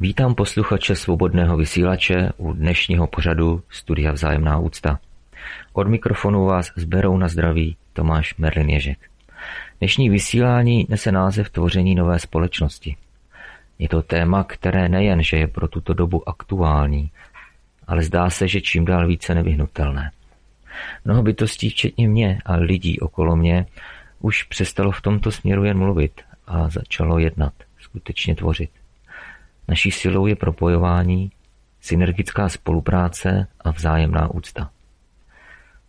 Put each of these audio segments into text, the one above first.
Vítám posluchače svobodného vysílače u dnešního pořadu Studia Vzájemná úcta. Od mikrofonu vás zberou na zdraví Tomáš Merlin Ježek. Dnešní vysílání nese název Tvoření nové společnosti. Je to téma, které nejen, že je pro tuto dobu aktuální, ale zdá se, že čím dál více nevyhnutelné. Mnoho bytostí, včetně mě a lidí okolo mě, už přestalo v tomto směru jen mluvit a začalo jednat, skutečně tvořit. Naší silou je propojování, synergická spolupráce a vzájemná úcta.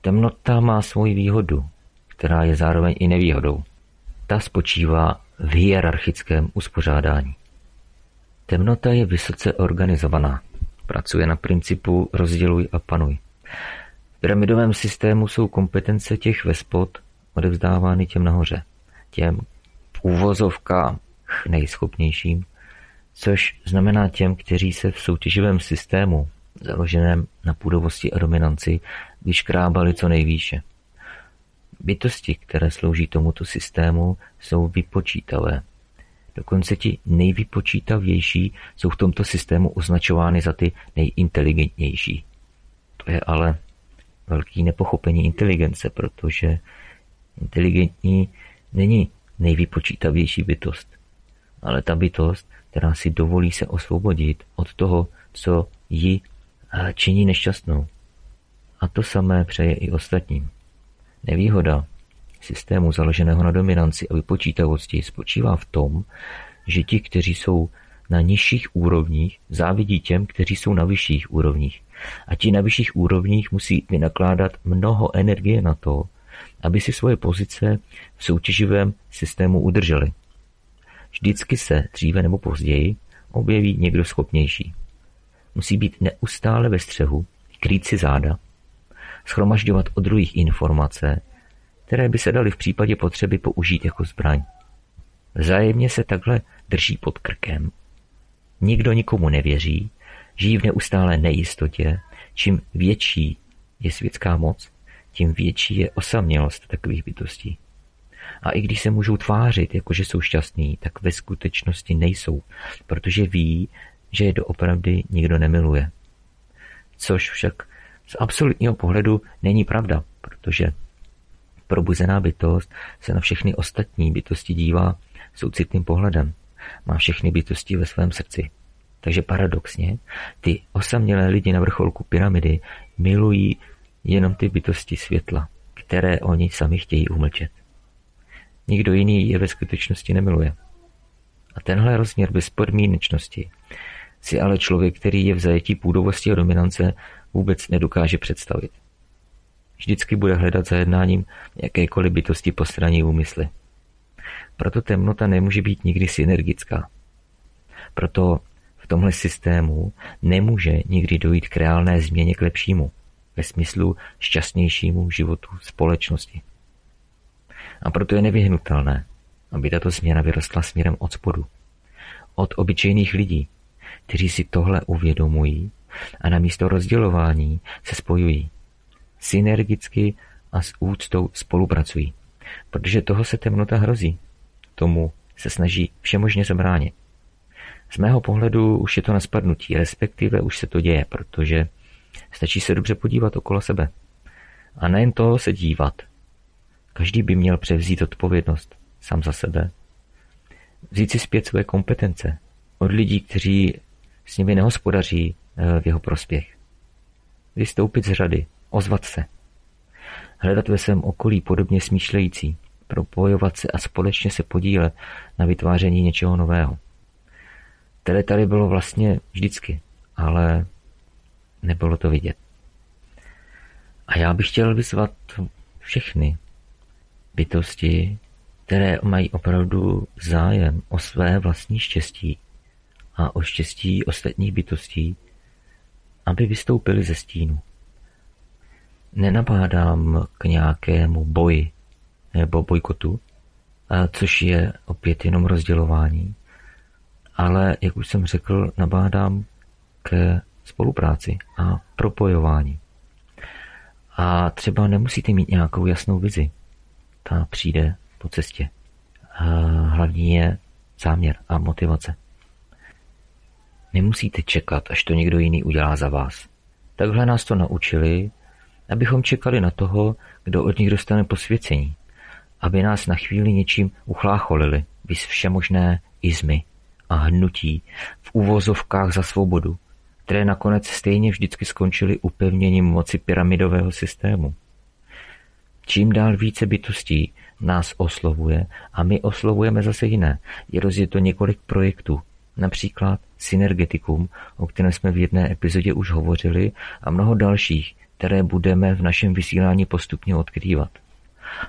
Temnota má svoji výhodu, která je zároveň i nevýhodou. Ta spočívá v hierarchickém uspořádání. Temnota je vysoce organizovaná. Pracuje na principu rozděluj a panuj. V pyramidovém systému jsou kompetence těch ve spod odevzdávány těm nahoře. Těm v úvozovkách nejschopnějším což znamená těm, kteří se v soutěživém systému, založeném na půdovosti a dominanci, vyškrábali co nejvýše. Bytosti, které slouží tomuto systému, jsou vypočítavé. Dokonce ti nejvypočítavější jsou v tomto systému označovány za ty nejinteligentnější. To je ale velký nepochopení inteligence, protože inteligentní není nejvypočítavější bytost, ale ta bytost, která si dovolí se osvobodit od toho, co ji činí nešťastnou. A to samé přeje i ostatním. Nevýhoda systému založeného na dominanci a vypočítavosti spočívá v tom, že ti, kteří jsou na nižších úrovních, závidí těm, kteří jsou na vyšších úrovních. A ti na vyšších úrovních musí vynakládat mnoho energie na to, aby si svoje pozice v soutěživém systému udrželi. Vždycky se, dříve nebo později, objeví někdo schopnější. Musí být neustále ve střehu, krýt si záda, schromažďovat od druhých informace, které by se daly v případě potřeby použít jako zbraň. Vzájemně se takhle drží pod krkem. Nikdo nikomu nevěří, žijí v neustále nejistotě. Čím větší je světská moc, tím větší je osamělost takových bytostí. A i když se můžou tvářit, jako že jsou šťastní, tak ve skutečnosti nejsou, protože ví, že je doopravdy nikdo nemiluje. Což však z absolutního pohledu není pravda, protože probuzená bytost se na všechny ostatní bytosti dívá soucitným pohledem. Má všechny bytosti ve svém srdci. Takže paradoxně, ty osamělé lidi na vrcholku pyramidy milují jenom ty bytosti světla, které oni sami chtějí umlčet. Nikdo jiný je ve skutečnosti nemiluje. A tenhle rozměr bezpodmínečnosti si ale člověk, který je v zajetí půdovosti a dominance, vůbec nedokáže představit. Vždycky bude hledat za jednáním jakékoliv bytosti postraní úmysly. Proto temnota nemůže být nikdy synergická. Proto v tomhle systému nemůže nikdy dojít k reálné změně k lepšímu, ve smyslu šťastnějšímu životu společnosti. A proto je nevyhnutelné, aby tato změna vyrostla směrem od spodu. Od obyčejných lidí, kteří si tohle uvědomují a na místo rozdělování se spojují. Synergicky a s úctou spolupracují. Protože toho se temnota hrozí. Tomu se snaží všemožně zabránit. Z mého pohledu už je to na spadnutí, respektive už se to děje, protože stačí se dobře podívat okolo sebe. A nejen to se dívat, Každý by měl převzít odpovědnost sám za sebe. Vzít si zpět své kompetence od lidí, kteří s nimi nehospodaří eh, v jeho prospěch. Vystoupit z řady, ozvat se. Hledat ve svém okolí podobně smýšlející, propojovat se a společně se podílet na vytváření něčeho nového. Tele tady bylo vlastně vždycky, ale nebylo to vidět. A já bych chtěl vyzvat všechny, bytosti, které mají opravdu zájem o své vlastní štěstí a o štěstí ostatních bytostí, aby vystoupili ze stínu. Nenabádám k nějakému boji nebo bojkotu, což je opět jenom rozdělování, ale, jak už jsem řekl, nabádám k spolupráci a propojování. A třeba nemusíte mít nějakou jasnou vizi. Ta přijde po cestě. Hlavní je záměr a motivace. Nemusíte čekat, až to někdo jiný udělá za vás. Takhle nás to naučili, abychom čekali na toho, kdo od nich dostane posvěcení, aby nás na chvíli něčím uchlácholili, vys všemožné izmy a hnutí v úvozovkách za svobodu, které nakonec stejně vždycky skončily upevněním moci pyramidového systému. Čím dál více bytostí nás oslovuje a my oslovujeme zase jiné. Je rozjeto několik projektů, například Synergetikum, o kterém jsme v jedné epizodě už hovořili, a mnoho dalších, které budeme v našem vysílání postupně odkrývat.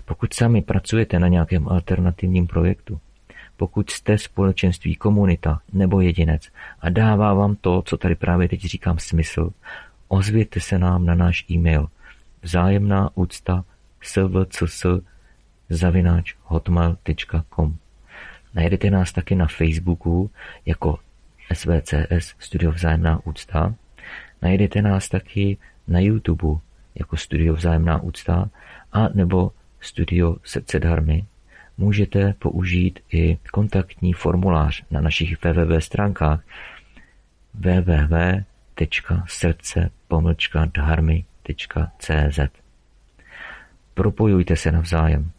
Pokud sami pracujete na nějakém alternativním projektu, pokud jste společenství, komunita nebo jedinec a dává vám to, co tady právě teď říkám, smysl, ozvěte se nám na náš e-mail vzájemná úcta svcs zavináč hotmail.com. Najdete nás taky na Facebooku jako SVCS Studio Vzájemná úcta. Najdete nás taky na YouTube jako Studio Vzájemná úcta a nebo Studio Srdce Dharmy. Můžete použít i kontaktní formulář na našich www stránkách www.srdce-dharmy.cz Propojujte se navzájem.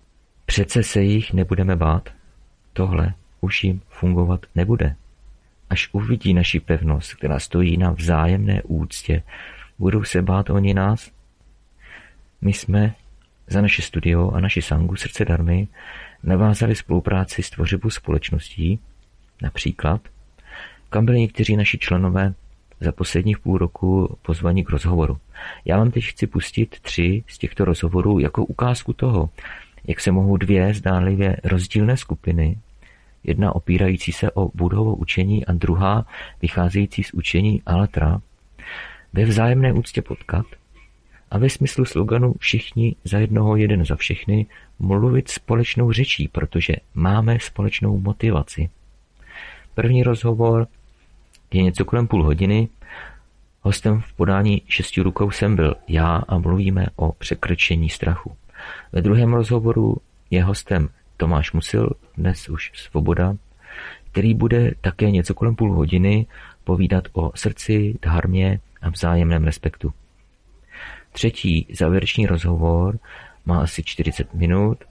Přece se jich nebudeme bát. Tohle už jim fungovat nebude. Až uvidí naši pevnost, která stojí na vzájemné úctě, budou se bát oni nás? My jsme za naše studio a naši sangu Srdce darmy navázali spolupráci s tvořibou společností, například, kam byli někteří naši členové za posledních půl roku pozvaní k rozhovoru. Já vám teď chci pustit tři z těchto rozhovorů jako ukázku toho, jak se mohou dvě zdánlivě rozdílné skupiny, jedna opírající se o budovo učení a druhá vycházející z učení Alatra, ve vzájemné úctě potkat a ve smyslu sloganu všichni za jednoho, jeden za všechny mluvit společnou řečí, protože máme společnou motivaci. První rozhovor je něco kolem půl hodiny. Hostem v podání šesti rukou jsem byl já a mluvíme o překročení strachu. Ve druhém rozhovoru je hostem Tomáš Musil, dnes už Svoboda, který bude také něco kolem půl hodiny povídat o srdci, dharmě a vzájemném respektu. Třetí závěrečný rozhovor má asi 40 minut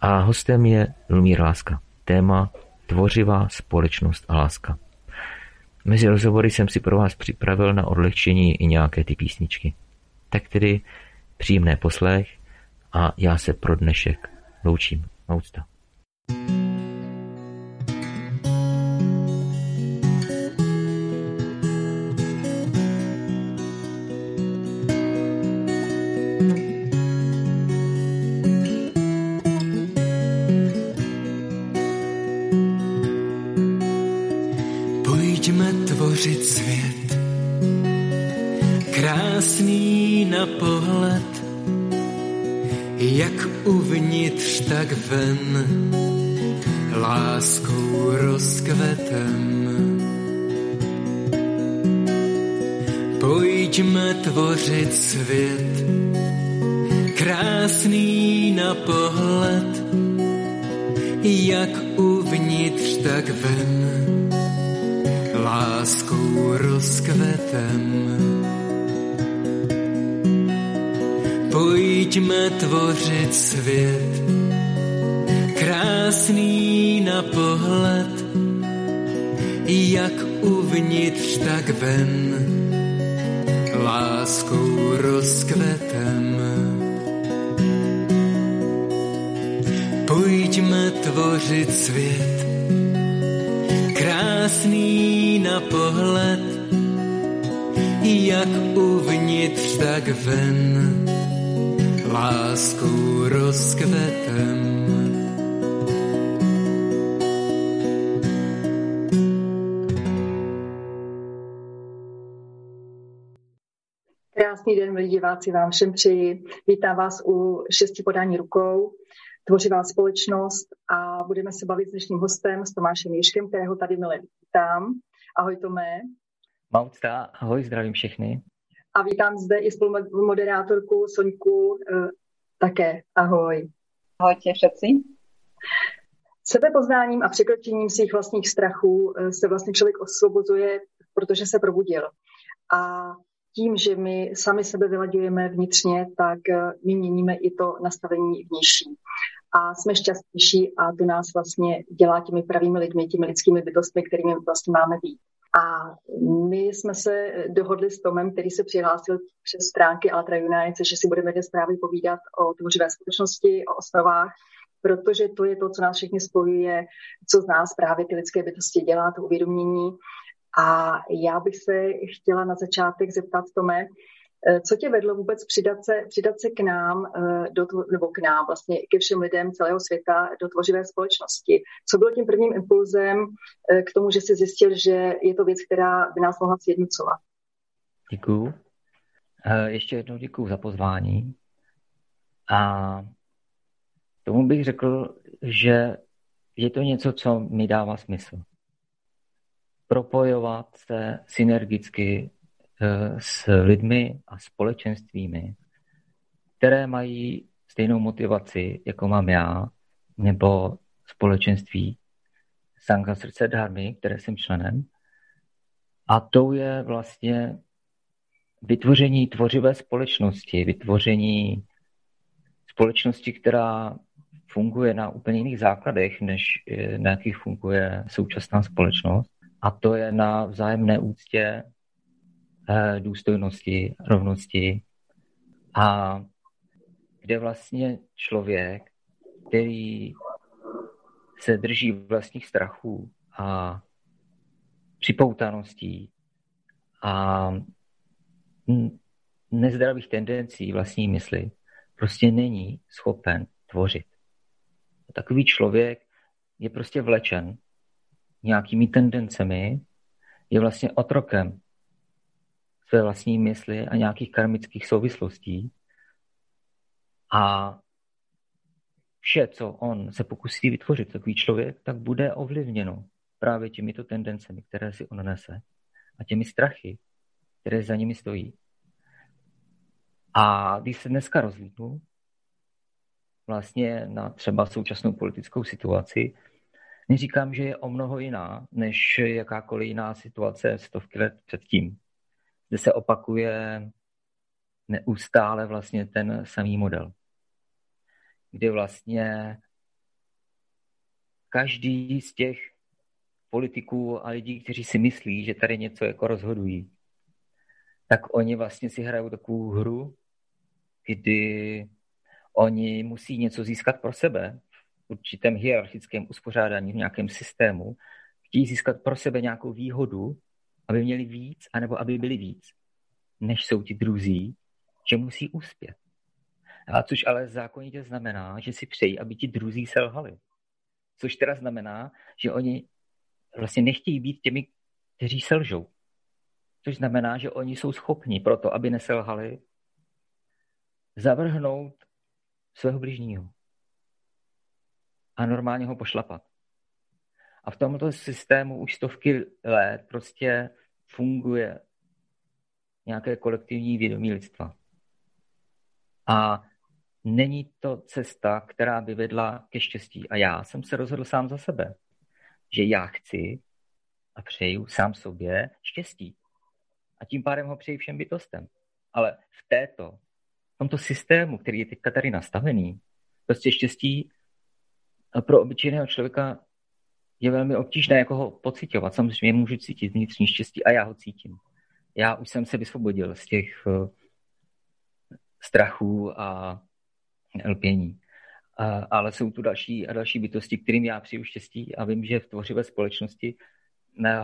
a hostem je Lumír Láska. Téma Tvořivá společnost a láska. Mezi rozhovory jsem si pro vás připravil na odlehčení i nějaké ty písničky. Tak tedy příjemné poslech a já se pro dnešek loučím. Úcta. Pojďme ven, láskou rozkvetem. Pojďme tvořit svět, krásný na pohled, jak uvnitř, tak ven, láskou rozkvetem. Pojďme tvořit svět, na pohled, jak uvnitř, tak ven, diváci, vám všem přeji. Vítám vás u šesti podání rukou, tvořivá společnost a budeme se bavit s dnešním hostem, s Tomášem Jiškem, kterého tady milé vítám. Ahoj Tomé. Maucta, ahoj, zdravím všechny. A vítám zde i spolumoderátorku Soňku, eh, také ahoj. Ahojte všetci. Sebepoznáním a překročením svých vlastních strachů eh, se vlastně člověk osvobozuje, protože se probudil. A tím, že my sami sebe vyladujeme vnitřně, tak eh, my měníme i to nastavení vnější. A jsme šťastnější a to nás vlastně dělá těmi pravými lidmi, těmi lidskými bytostmi, kterými vlastně máme být. A my jsme se dohodli s Tomem, který se přihlásil přes stránky Altra United, že si budeme dnes právě povídat o tvořivé společnosti, o osnovách, protože to je to, co nás všechny spojuje, co z nás právě ty lidské bytosti dělá, to uvědomění. A já bych se chtěla na začátek zeptat Tome, Eh, co tě vedlo vůbec přidat se, přidat se k nám, eh, do, nebo k nám, vlastně ke všem lidem celého světa do tvořivé společnosti? Co bylo tím prvním impulzem eh, k tomu, že jsi zjistil, že je to věc, která by nás mohla sjednocovat? Děkuju. Ještě jednou děkuju za pozvání. A tomu bych řekl, že je to něco, co mi dává smysl. Propojovat se synergicky Eh, s lidmi a společenstvími, které mají stejnou motivaci, jako mám já, nebo společenství Sangha srdce Dharmy, které jsem členem. A to je vlastně vytvoření tvořivé společnosti, vytvoření společnosti, která funguje na úplně jiných základech, než eh, na jakých funguje současná společnost. A to je na vzájemné úctě Eh, důstojnosti, rovnosti a kde vlastně člověk, který se drží vlastních strachů a připoutaností a nezdravých tendencí vlastní mysli, prostě není schopen tvořit. Takový člověk je prostě vlečen nějakými tendencemi, je vlastně otrokem své vlastní mysli a nějakých karmických souvislostí. A vše, co on se pokusí vytvořit, takový člověk, tak bude ovlivněno právě těmito tendencemi, které si on nese a těmi strachy, které za nimi stojí. A když se dneska rozlídnu vlastně na třeba současnou politickou situaci, neříkám, že je o mnoho jiná, než jakákoliv jiná situace stovky let předtím kde se opakuje neustále vlastně ten samý model. Kdy vlastně každý z těch politiků a lidí, kteří si myslí, že tady něco jako rozhodují, tak oni vlastně si hrajou takovou hru, kdy oni musí něco získat pro sebe určitém hierarchickém uspořádání, v nějakém systému, chtějí získat pro sebe nějakou výhodu aby měli víc, anebo aby byli víc, než jsou ti druzí, že musí uspět. A což ale zákonitě znamená, že si přejí, aby ti druzí selhali. Což teda znamená, že oni vlastně nechtějí být těmi, kteří selžou. Což znamená, že oni jsou schopni proto, aby neselhali, zavrhnout svého bližního a normálně ho pošlapat. A v tomto systému už stovky let prostě funguje nějaké kolektivní vědomí lidstva. A není to cesta, která by vedla ke štěstí. A já jsem se rozhodl sám za sebe, že já chci a přeju sám sobě štěstí. A tím pádem ho přeji všem bytostem. Ale v této, v tomto systému, který je teďka tady nastavený, prostě štěstí pro obyčejného člověka je velmi obtížné jako ho pocitovat. Samozřejmě můžu cítit vnitřní štěstí a já ho cítím. Já už jsem se vysvobodil z těch uh, strachů a lpění. Uh, ale jsou tu další a další bytosti, kterým já přiju štěstí a vím, že v tvořivé společnosti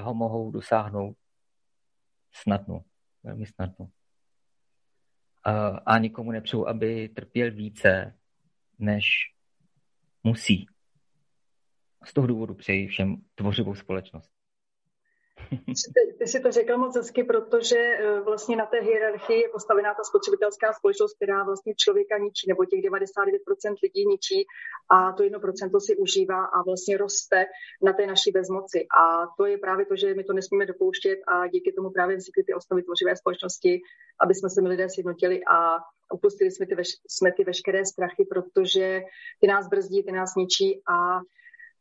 ho mohou dosáhnout snadno, velmi snadno. A nikomu nepřeju, aby trpěl více, než musí z toho důvodu přeji všem tvořivou společnost. Ty, ty si to řekl moc hezky, protože eh, vlastně na té hierarchii je postavená ta spotřebitelská společnost, která vlastně člověka ničí, nebo těch 99% lidí ničí a to 1% si užívá a vlastně roste na té naší bezmoci. A to je právě to, že my to nesmíme dopouštět a díky tomu právě vznikly ty osnovy tvořivé společnosti, aby jsme se my lidé sjednotili a upustili jsme ty, veš, jsme ty veškeré strachy, protože ty nás brzdí, ty nás ničí a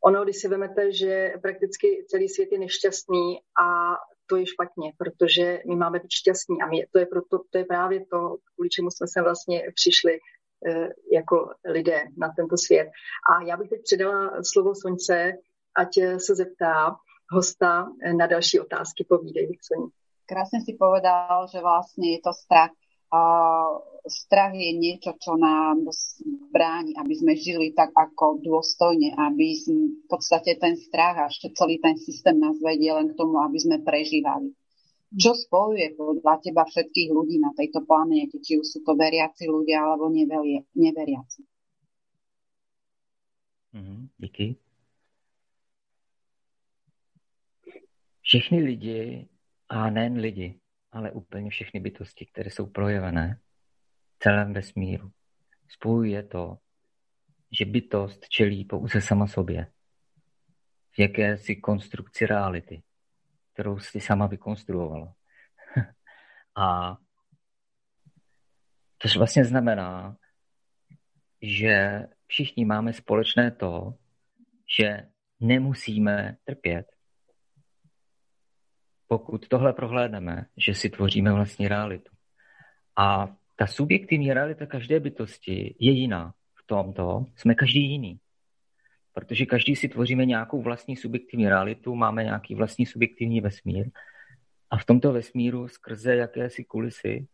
Ono, když si vezmete, že prakticky celý svět je nešťastný a to je špatně, protože my máme být šťastní a my, to, je proto, to je právě to, kvůli čemu jsme se vlastně přišli eh, jako lidé na tento svět. A já bych teď předala slovo Soňce, ať se zeptá hosta na další otázky. Povídej, Soně. Krásně si povedal, že vlastně je to strach strach je niečo, čo nám bráni, aby sme žili tak ako dôstojne, aby v podstate ten strach a celý ten systém nás vedie len k tomu, aby sme prežívali. Čo spojuje podľa teba všetkých ľudí na tejto planéte, či už sú to veriaci ľudia alebo neveriaci? Mm-hmm, díky. Všichni lidi, a nejen lidi, ale úplně všechny bytosti, které jsou projevené v celém vesmíru. Spojuje to, že bytost čelí pouze sama sobě. V jakési konstrukci reality, kterou si sama vykonstruovala. A to vlastně znamená, že všichni máme společné to, že nemusíme trpět pokud tohle prohlédneme, že si tvoříme vlastní realitu. A ta subjektivní realita každé bytosti je jiná. V tomto jsme každý jiný. Protože každý si tvoříme nějakou vlastní subjektivní realitu, máme nějaký vlastní subjektivní vesmír. A v tomto vesmíru skrze jakési kulisy,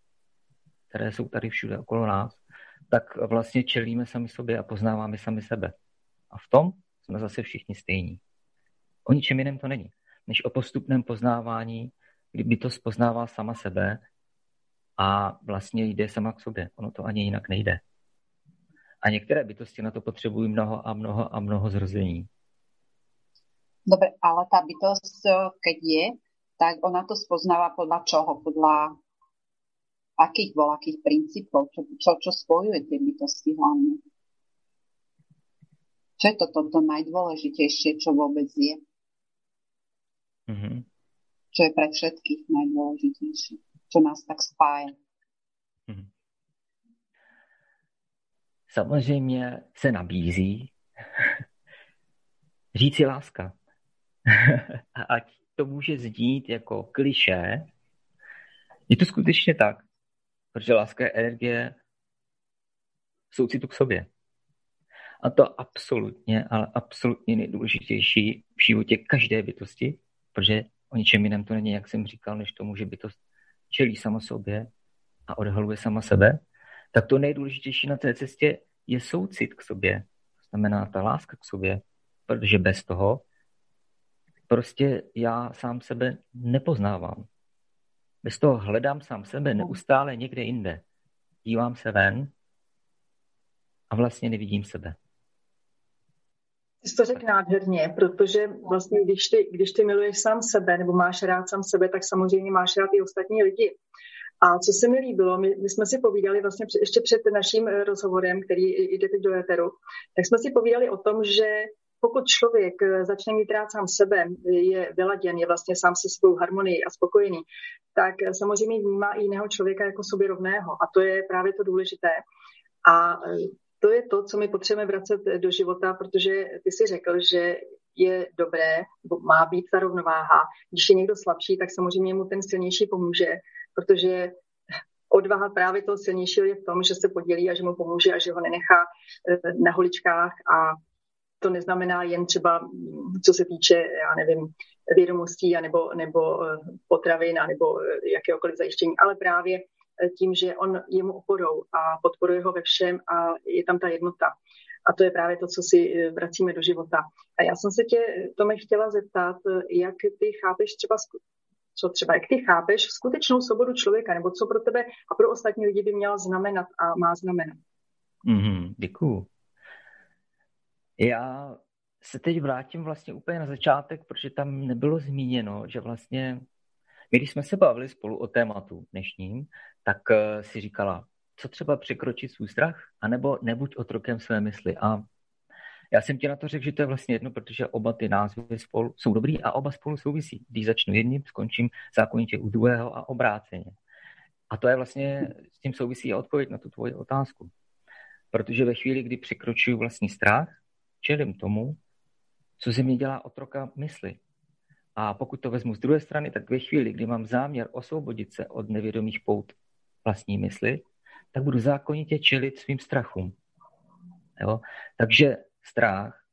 které jsou tady všude okolo nás, tak vlastně čelíme sami sobě a poznáváme sami sebe. A v tom jsme zase všichni stejní. O ničem jiném to není než o postupném poznávání, kdyby to spoznává sama sebe a vlastně jde sama k sobě. Ono to ani jinak nejde. A některé bytosti na to potřebují mnoho a mnoho a mnoho zrození. Dobre, ale ta bytost, keď je, tak ona to spoznává podľa čoho? Podľa akých akých princípov? Čo, čo, čo spojuje tie bytosti hlavne? Čo je to toto najdôležitejšie, čo vôbec je? Mm-hmm. Čo je pre všetkých najdôležitejšie. Čo nás tak spája. Mm-hmm. Samozřejmě se nabízí říci láska. A ať to může zdít jako kliše, je to skutečně tak, protože láska je energie soucitu k sobě. A to absolutně, ale absolutně nejdůležitější v životě každé bytosti, protože o ničem jiném to není, jak jsem říkal, než tomu, že by to čelí sama sobě a odhaluje sama sebe, tak to nejdůležitější na té cestě je soucit k sobě. To znamená ta láska k sobě, protože bez toho prostě já sám sebe nepoznávám. Bez toho hledám sám sebe neustále někde jinde. Dívám se ven a vlastně nevidím sebe. Jsi to řekl nádherně, protože vlastně když ty, když ty miluješ sám sebe nebo máš rád sám sebe, tak samozřejmě máš rád i ostatní lidi. A co se mi líbilo, my, my jsme si povídali vlastně ještě před naším eh, rozhovorem, který jde teď do éteru, tak jsme si povídali o tom, že pokud člověk eh, začne mít rád sám sebe, je vyladěn, je vlastně sám se svou harmonii a spokojený, tak eh, samozřejmě vnímá i jiného člověka jako sobě rovného. A to je právě to důležité. A to je to, co my potřebujeme vracet do života, protože ty si řekl, že je dobré, má být ta rovnováha. Když je někdo slabší, tak samozřejmě mu ten silnější pomůže, protože odvaha právě toho silnějšího je v tom, že se podělí a že mu pomůže a že ho nenechá eh, na holičkách a to neznamená jen třeba, co se týče, já nevím, vědomostí anebo, nebo eh, potravin nebo eh, jakéhokoliv zajištění, ale právě tím, že on je mu oporou a podporuje ho ve všem a je tam ta jednota. A to je právě to, co si eh, vracíme do života. A já jsem se tě, Tome, chtěla zeptat, jak ty chápeš třeba, co třeba, jak ty chápeš skutečnou svobodu člověka, nebo co pro tebe a pro ostatní lidi by měla znamenat a má znamenat. Mm-hmm, děkuju. Já se teď vrátím vlastně úplně na začátek, protože tam nebylo zmíněno, že vlastně když jsme se bavili spolu o tématu dnešním, tak uh, si říkala, co třeba překročit svůj strach, anebo nebuď otrokem své mysli. A já jsem ti na to řekl, že to je vlastně jedno, protože oba ty názvy spolu jsou dobrý a oba spolu souvisí. Když začnu jedním, skončím zákonitě u druhého a obráceně. A to je vlastně, s tím souvisí odpověď na tu tvoji otázku. Protože ve chvíli, kdy překročuju vlastní strach, čelím tomu, co ze mě dělá otroka mysli. A pokud to vezmu z druhé strany, tak ve chvíli, kdy mám záměr osvobodit se od nevědomých pout vlastní mysli, tak budu zákonitě čelit svým strachům. Jo? Takže strach,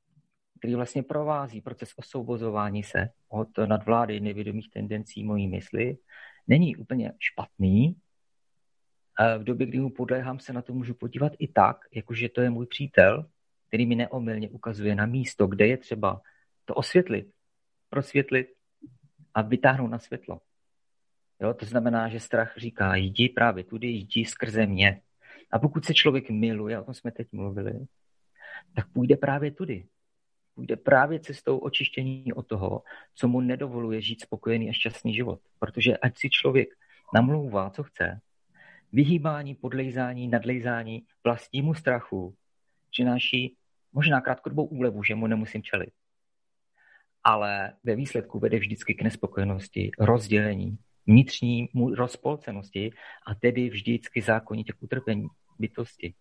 který vlastně provází proces osvobozování se od nadvlády nevědomých tendencí mojí mysli, není úplně špatný. V době, kdy mu podléhám, se na to můžu podívat i tak, jakože to je můj přítel, který mi neomylně ukazuje na místo, kde je třeba to osvětlit, prosvětlit a vytáhnout na světlo. Jo, to znamená, že strach říká, jdi právě tudy, jdi skrze mě. A pokud se člověk miluje, o tom jsme teď mluvili, tak půjde právě tudy. Půjde právě cestou očištění od toho, co mu nedovoluje žít spokojený a šťastný život. Protože ať si člověk namlouvá, co chce, vyhýbání, podlejzání, nadlejzání vlastnímu strachu přináší možná krátkodobou úlevu, že mu nemusím čelit. Ale ve výsledku vede vždycky k nespokojenosti, rozdělení, vnitřní rozpolcenosti a tedy vždycky zákonitě k utrpení bytosti.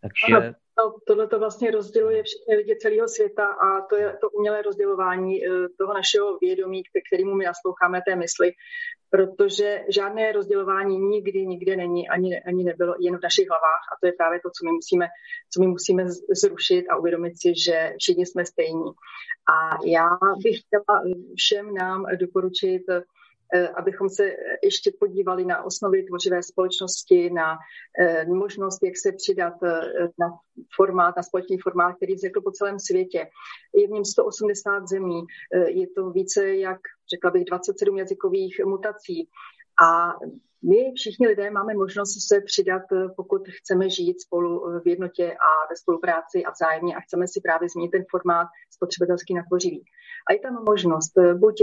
Takže... No, tohle to vlastně rozděluje všechny lidi celého světa a to je to umělé rozdělování eh, toho našeho vědomí, kterému my nasloucháme té mysli, protože žádné rozdělování nikdy, nikde není, ani, ani nebylo jen v našich hlavách a to je právě to, co my musíme, co my musíme zrušit a uvědomit si, že všichni jsme stejní. A já bych chtěla všem nám doporučit Eh, abychom se ještě podívali na osnovy tvořivé společnosti, na eh, možnost, jak se přidat eh, na formát, na společný formát, který vznikl po celém světě. Je v něm 180 zemí, je to více jak, řekla bych, 27 jazykových mutací. A my všichni lidé máme možnost se přidat, pokud chceme žít spolu v jednotě a ve spolupráci a vzájemně a chceme si právě změnit ten formát spotřebitelský na tvořivý. A je tam možnost buď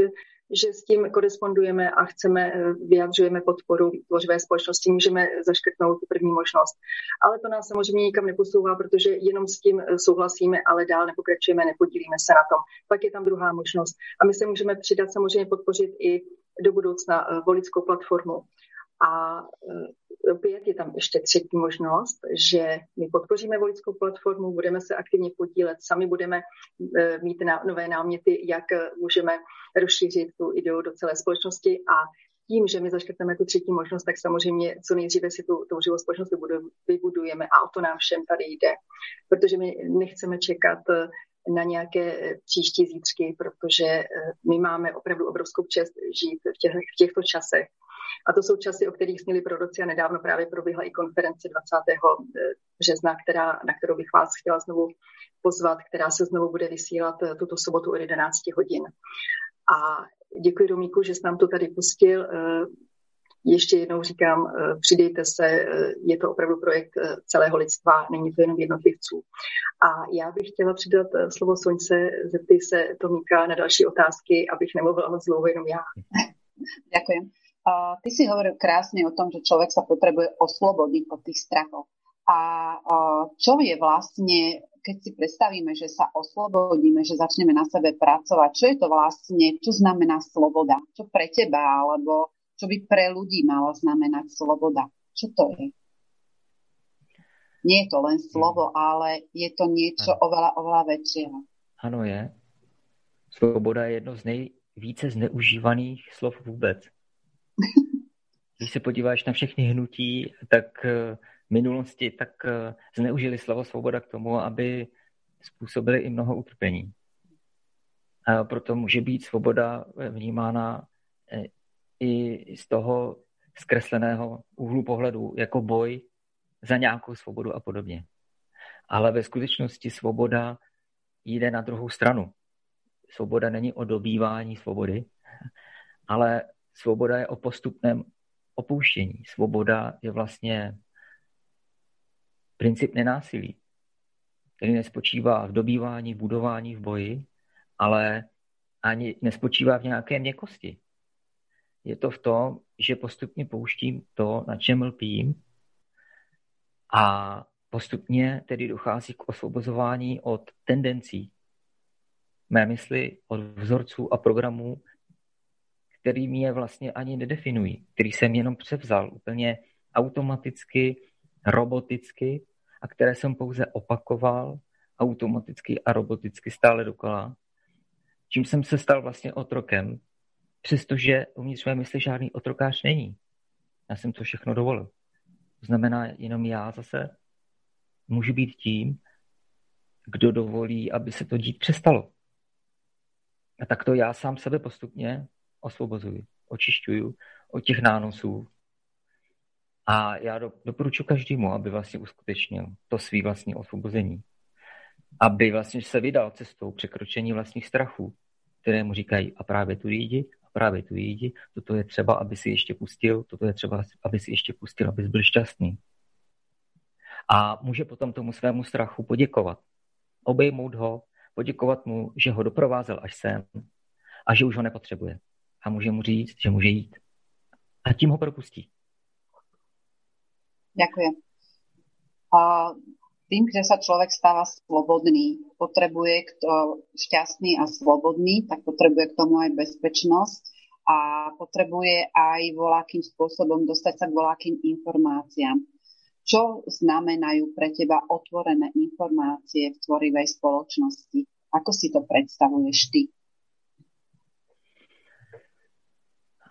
že s tím korespondujeme a chceme, eh, vyjadřujeme podporu tvořivé společnosti, můžeme zaškrtnout tu první možnost. Ale to nás samozřejmě nikam neposouvá, protože jenom s tím eh, souhlasíme, ale dál nepokračujeme, nepodílíme se na tom. Pak je tam druhá možnost. A my se můžeme přidat, samozřejmě podpořit i do budoucna eh, voličskou platformu. A opět je tam ještě třetí možnost, že my podpoříme voličskou platformu, budeme se aktivně podílet, sami budeme e, mít nové náměty, jak můžeme rozšířit tu ideu do celé společnosti a tím, že my zaškrtneme tu třetí možnost, tak samozřejmě co nejdříve si tu živou společnost vybudujeme a o to nám všem tady jde. Protože my nechceme čekat na nějaké příští zítřky, protože e, my máme opravdu obrovskou čest žít v, těch, v těchto časech a to jsou časy, o kterých směli proroci a nedávno právě proběhla i konference 20. Eh, března, která, na kterou bych vás chtěla znovu pozvat, která se znovu bude vysílat eh, tuto sobotu od 11 hodin. A děkuji Domíku, že jsi nám to tady pustil. Eh, ještě jednou říkám, přidejte se, je to opravdu projekt celého lidstva, není to jenom jednotlivců. A já bych chtěla přidat slovo Soňce, zeptej se Tomíka na další otázky, abych nemluvila moc dlouho jenom já. Uh, ty si hovoril krásne o tom, že človek sa potrebuje oslobodiť od tých strachov. A uh, čo je vlastne, keď si predstavíme, že sa oslobodíme, že začneme na sebe pracovať, čo je to vlastne, čo znamená sloboda? Čo pre teba, alebo čo by pre ľudí malo znamenať sloboda? Čo to je? Nie je to len slovo, ale je to niečo ano. oveľa, oveľa väčšieho. Ano je. Svoboda je jedno z nejvíce zneužívaných slov vůbec. Když se podíváš na všechny hnutí, tak eh, v minulosti tak eh, zneužili slovo svoboda k tomu, aby způsobili i mnoho utrpení. A proto může být svoboda eh, vnímána i z toho zkresleného úhlu pohledu jako boj za nějakou svobodu a podobně. Ale ve skutečnosti svoboda jde na druhou stranu. Svoboda není o dobývání svobody, ale Svoboda je o postupném opouštění. Svoboda je vlastně princip nenásilí. který nespočívá v dobývání, v budování, v boji, ale ani nespočívá v nějaké měkosti. Je to v tom, že postupně pouštím to, na čem lpím a postupně tedy dochází k osvobozování od tendencí mé mysli, od vzorců a programů, který mě vlastně ani nedefinují, který jsem jenom převzal úplně automaticky, roboticky a které jsem pouze opakoval automaticky a roboticky stále dokola, čím jsem se stal vlastně otrokem, přestože uvnitř mé mysli žádný otrokář není. Já jsem to všechno dovolil. To znamená, jenom já zase můžu být tím, kdo dovolí, aby se to dít přestalo. A tak to já sám sebe postupně osvobozuji, očišťuju od těch nánosů. A já do, doporučuji každému, aby vlastně uskutečnil to svý vlastní osvobození. Aby vlastně se vydal cestou překročení vlastních strachů, které mu říkají, a právě tu jdi, právě tu jdi, toto je třeba, aby si ještě pustil, toto je třeba, aby si ještě pustil, abys byl šťastný. A může potom tomu svému strachu poděkovat. Obejmout ho, poděkovat mu, že ho doprovázel až sem a že už ho nepotřebuje. A může mu říct, že může jít. A tím ho propustí. Ďakujem. A tým, že sa človek stáva slobodný, potrebuje kto šťastný a slobodný, tak potrebuje k tomu aj bezpečnosť a potrebuje aj voľakým spôsobom dostať sa k voľakým informáciám. Čo znamenajú pre teba otvorené informácie v tvorivej spoločnosti? Ako si to predstavuješ ty?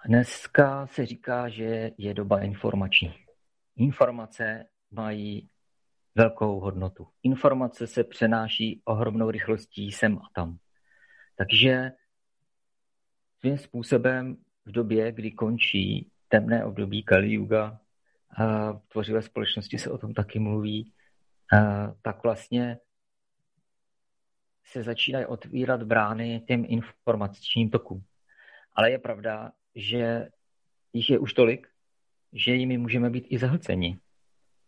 Dneska se říká, že je doba informační. Informace mají velkou hodnotu. Informace se přenáší ohromnou rychlostí sem a tam. Takže svým způsobem v době, kdy končí temné období Kali Yuga, v tvořivé společnosti se o tom taky mluví, tak vlastně se začínají otvírat brány těm informačním tokům. Ale je pravda, že jich je už tolik, že jimi můžeme být i zahlceni.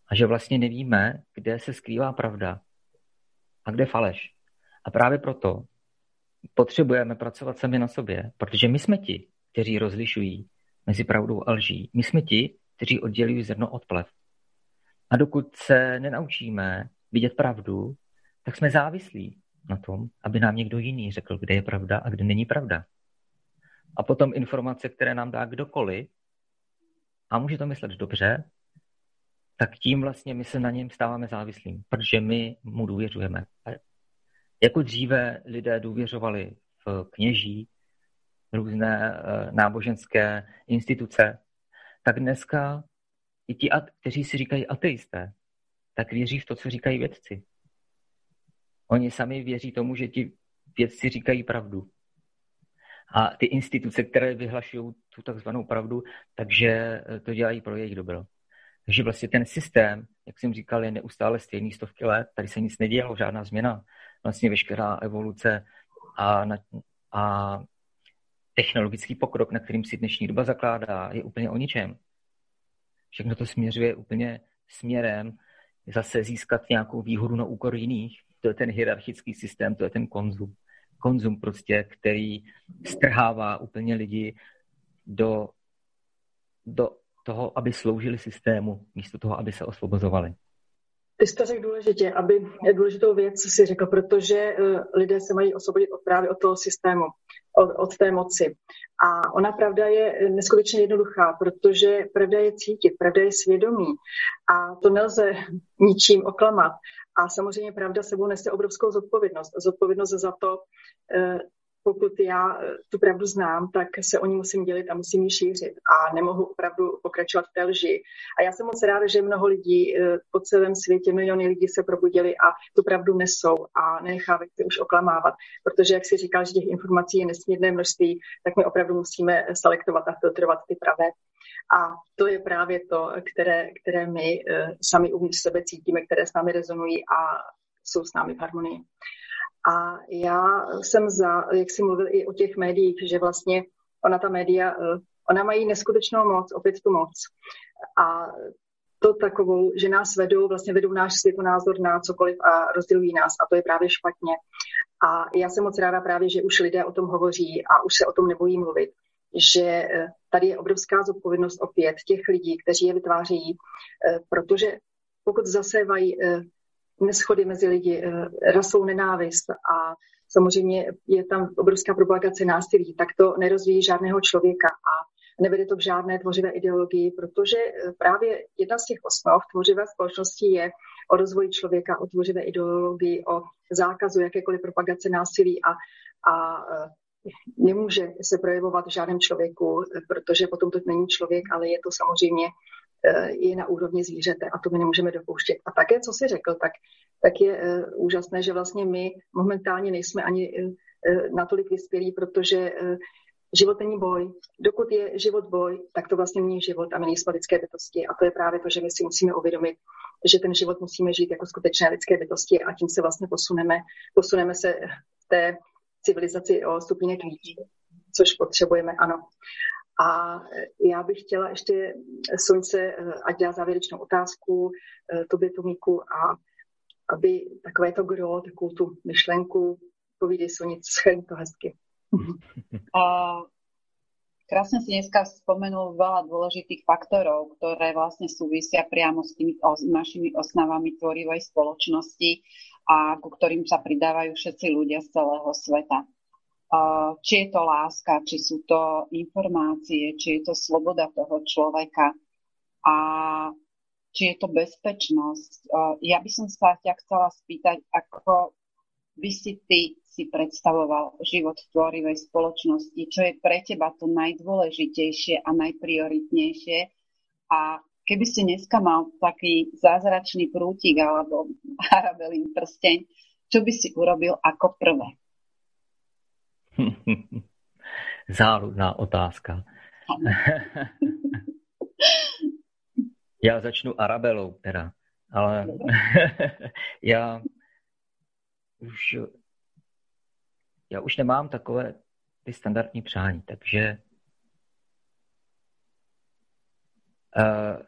A že vlastně nevíme, kde se skrývá pravda a kde faleš. A právě proto potřebujeme pracovat sami na sobě, protože my jsme ti, kteří rozlišují mezi pravdou a lží. My jsme ti, kteří oddělují zrno od plev. A dokud se nenaučíme vidět pravdu, tak jsme závislí na tom, aby nám někdo jiný řekl, kde je pravda a kde není pravda. A potom informace, které nám dá kdokoliv, a může to myslet dobře, tak tím vlastně my se na něm stáváme závislým, protože my mu důvěřujeme. Jako dříve lidé důvěřovali v kněží, různé eh, náboženské instituce, tak dneska i ti, kteří si říkají ateisté, tak věří v to, co říkají vědci. Oni sami věří tomu, že ti vědci říkají pravdu. A ty instituce, které vyhlašují tu takzvanou pravdu, takže eh, to dělají pro jejich dobro. Takže vlastně ten systém, jak jsem říkal, je neustále stejný stovky let, tady se nic nedělo, žádná změna. Vlastně veškerá evoluce a, na, a technologický pokrok, na kterým si dnešní doba zakládá, je úplně o ničem. Všechno to směřuje úplně směrem zase získat nějakou výhodu na úkor jiných. To je ten hierarchický systém, to je ten konzum. Konzum prostě, který strhává úplně lidi do, do toho, aby sloužili systému, místo toho, aby se osvobozovali. Ty jsi to řekl důležitě, aby důležitou věc si řekl, protože uh, lidé se mají osvobodit od právě od toho systému, od, od té moci. A ona pravda je neskutečně jednoduchá, protože pravda je cítit, pravda je svědomí a to nelze ničím oklamat. A samozřejmě pravda sebou nese obrovskou zodpovědnost. Zodpovědnost za to, uh, pokud já eh, tu pravdu znám, tak se o ní musím dělit a musím ji šířit a nemohu opravdu pokračovat v té lži. A já jsem moc ráda, že mnoho lidí eh, po celém světě, miliony lidí se probudili a tu pravdu nesou a nenechávají se už oklamávat. Protože, jak si říkal, že těch informací je nesmírné množství, tak my opravdu musíme selektovat a filtrovat ty pravé. A to je právě to, které, které my uh, sami uvnitř sebe cítíme, které s námi rezonují a jsou s námi v harmonii. A já jsem za, jak jsi mluvil i o těch médiích, že vlastně ona ta média, eh, ona mají neskutečnou moc, opět tu moc. A to takovou, že nás vedou, vlastně vedou náš světonázor na cokoliv a rozdělují nás a to je právě špatně. A já jsem moc ráda právě, že už lidé o tom hovoří a už se o tom nebojí mluvit, že eh, tady je obrovská zodpovědnost opět těch lidí, kteří je vytvářejí, eh, protože pokud zasévají eh, neschody mezi lidi, rasou nenávist a samozřejmě je tam obrovská propagace násilí, tak to nerozvíjí žádného člověka a nevede to k žádné tvořivé ideologii, protože právě jedna z těch osnov tvořivé společnosti je o rozvoji člověka, o tvořivé ideologii, o zákazu jakékoliv propagace násilí a, a nemůže se projevovat v žádném člověku, protože potom to není člověk, ale je to samozřejmě eh, je na úrovni zvířete a to my nemůžeme dopouštět. A také, co jsi řekl, tak, tak je uh, úžasné, že vlastně my momentálně nejsme ani uh, natolik vyspělí, protože život není boj. Dokud je život boj, tak to vlastně není život a my nejsme lidské bytosti. A to je právě to, že my si musíme uvědomit, že ten život musíme žít jako skutečné lidské bytosti a tím se vlastně posuneme, posuneme se v té civilizaci o stupínek víc, což potřebujeme, ano. A já bych chtěla ještě Sonce, ať dá závěrečnou otázku, tobě, Tomíku, a aby takové to gro, takovou tu myšlenku, povídej Sonic, schrň to hezky. A krásne si dneska spomenul veľa dôležitých faktorov, ktoré vlastne súvisia priamo s tými našimi osnávami tvorivej spoločnosti a ku ktorým sa pridávajú všetci ľudia z celého sveta. Či je to láska, či sú to informácie, či je to sloboda toho človeka a či je to bezpečnosť. Ja by som sa ťa chcela spýtať, ako by si ty si predstavoval život v tvorivej spoločnosti, čo je pre teba to najdôležitejšie a najprioritnejšie a keby si dneska mal taký zázračný prútik alebo arabelín prsteň, čo by si urobil ako prvé? Záludná otázka. Já začnu Arabelou teda, ale já už já už nemám takové ty standardní přání, takže uh,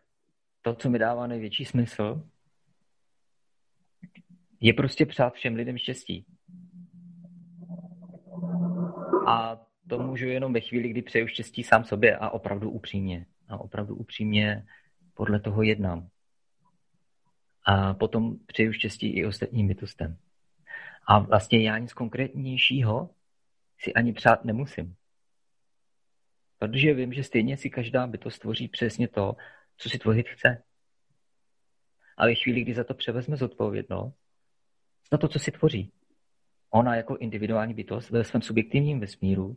to, co mi dává největší smysl, je prostě přát všem lidem štěstí. A to můžu jenom ve chvíli, kdy přeju štěstí sám sobě a opravdu upřímně. A opravdu upřímně podle toho jednám. A potom přeju štěstí i ostatním bytostem. A vlastně já nic konkrétnějšího si ani přát nemusím. Protože vím, že stejně si každá bytost tvoří přesně to, co si tvořit chce. A ve chvíli, kdy za to převezme zodpovědnost, za to, co si tvoří, ona jako individuální bytost ve svém subjektivním vesmíru,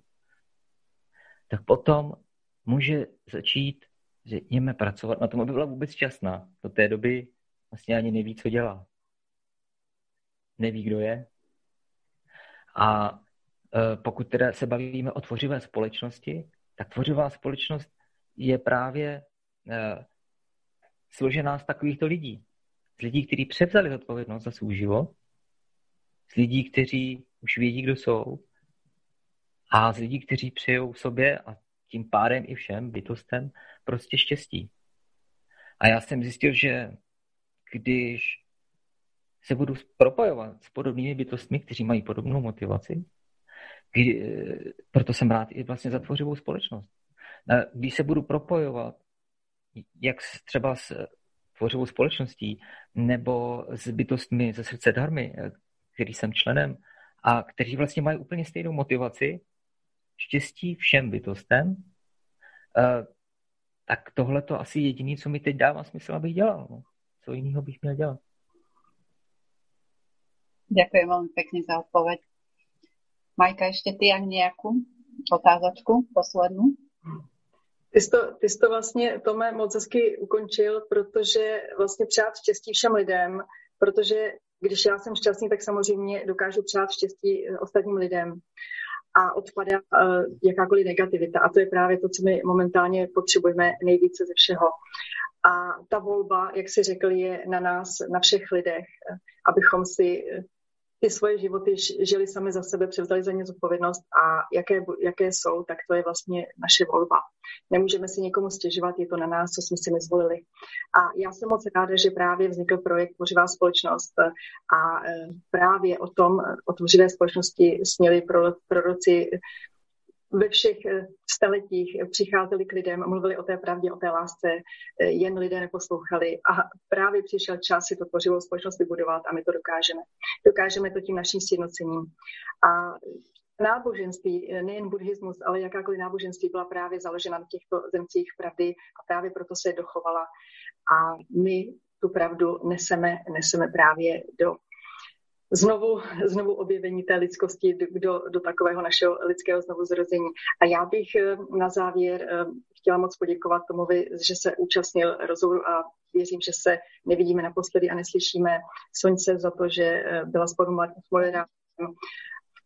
tak potom může začít, řekněme, pracovat na tom, aby byla vůbec šťastná. Do té doby vlastně ani neví, co dělá. Neví, kdo je. A e, pokud teda se bavíme o tvořivé společnosti, tak tvořivá společnost je právě e, složená z takovýchto lidí. Z lidí, kteří převzali odpovědnost za svůj život, z lidí, kteří už vědí, kdo jsou, a z lidí, kteří přejou sobě a tím pádem i všem bytostem prostě štěstí. A já jsem zjistil, že když se budu propojovat s podobnými bytostmi, kteří mají podobnou motivaci, kdy, proto jsem rád i vlastně za tvořivou společnost. Když se budu propojovat jak třeba s tvořivou společností nebo s bytostmi ze srdce darmy, který jsem členem, a kteří vlastně mají úplně stejnou motivaci, štěstí všem bytostem, eh, tak tohle to asi jediný, co mi teď dává smysl, abych dělal. No. Co jiného bych měl dělat? Ďakujem veľmi pekne za odpoveď. Majka, ešte ty ak nejakú otázočku, poslednú? Ty jsi, to, ty jsi to vlastně, Tome, moc hezky ukončil, protože vlastně přát štěstí všem lidem, protože když já jsem šťastný, tak samozřejmě dokážu přát štěstí eh, ostatním lidem a odpadá uh, jakákoliv negativita. A to je právě to, co my momentálně potřebujeme nejvíce ze všeho. A ta volba, jak si řekl, je na nás, na všech lidech, abychom si ty svoje životy žili sami za sebe, převzali za ně zodpovědnost a jaké, jaké jsou, tak to je vlastně naše volba. Nemůžeme si někomu stěžovat, je to na nás, co jsme si my zvolili. A já jsem moc ráda, že právě vznikl projekt Tvořivá společnost a e, právě o tom, o tvořivé společnosti směli proroci ve všech eh, staletích přicházeli k lidem, mluvili o té pravdě, o té lásce, eh, jen lidé neposlouchali a právě přišel čas si to tvořivou společnost vybudovat a my to dokážeme. Dokážeme to tím naším sjednocením. A náboženství, eh, nejen buddhismus, ale jakákoliv náboženství byla právě založena na těchto zemcích pravdy a právě proto se dochovala. A my tu pravdu neseme, neseme právě do znovu, znovu objevení té lidskosti do, do takového našeho lidského znovu zrození. A já bych eh, na závěr eh, chtěla moc poděkovat Tomovi, že se účastnil rozhovoru a věřím, že se nevidíme naposledy a neslyšíme Soňce za to, že eh, byla spolu moderátorem.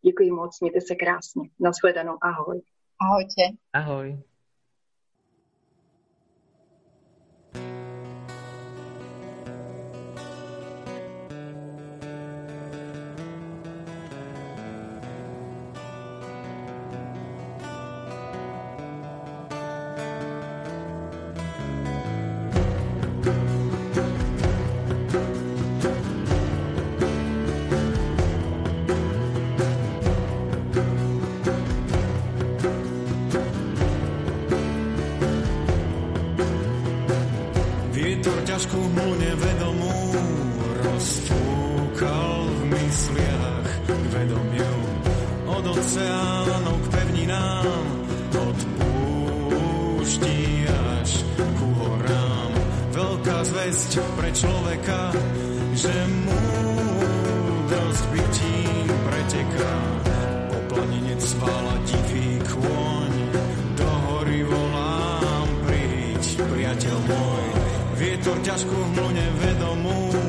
Děkuji moc, mějte se krásně. Naschledanou, ahoj. Ahojte. Ahoj. ťažkú mu nevedomú rozfúkal v mysliach k vedomiu od oceánu k pevninám od púští až ku horám. Veľká zväzť pre človeka že múdrosť bytí preteká. Po planine svala divý kôň torťažku v mlune vedomú.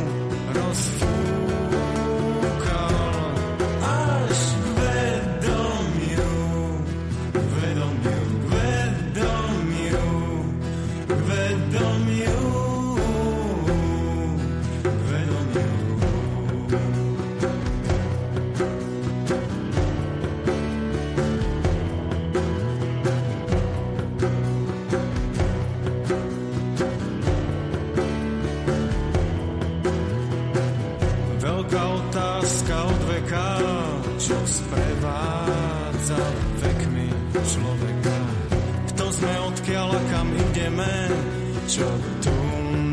čertů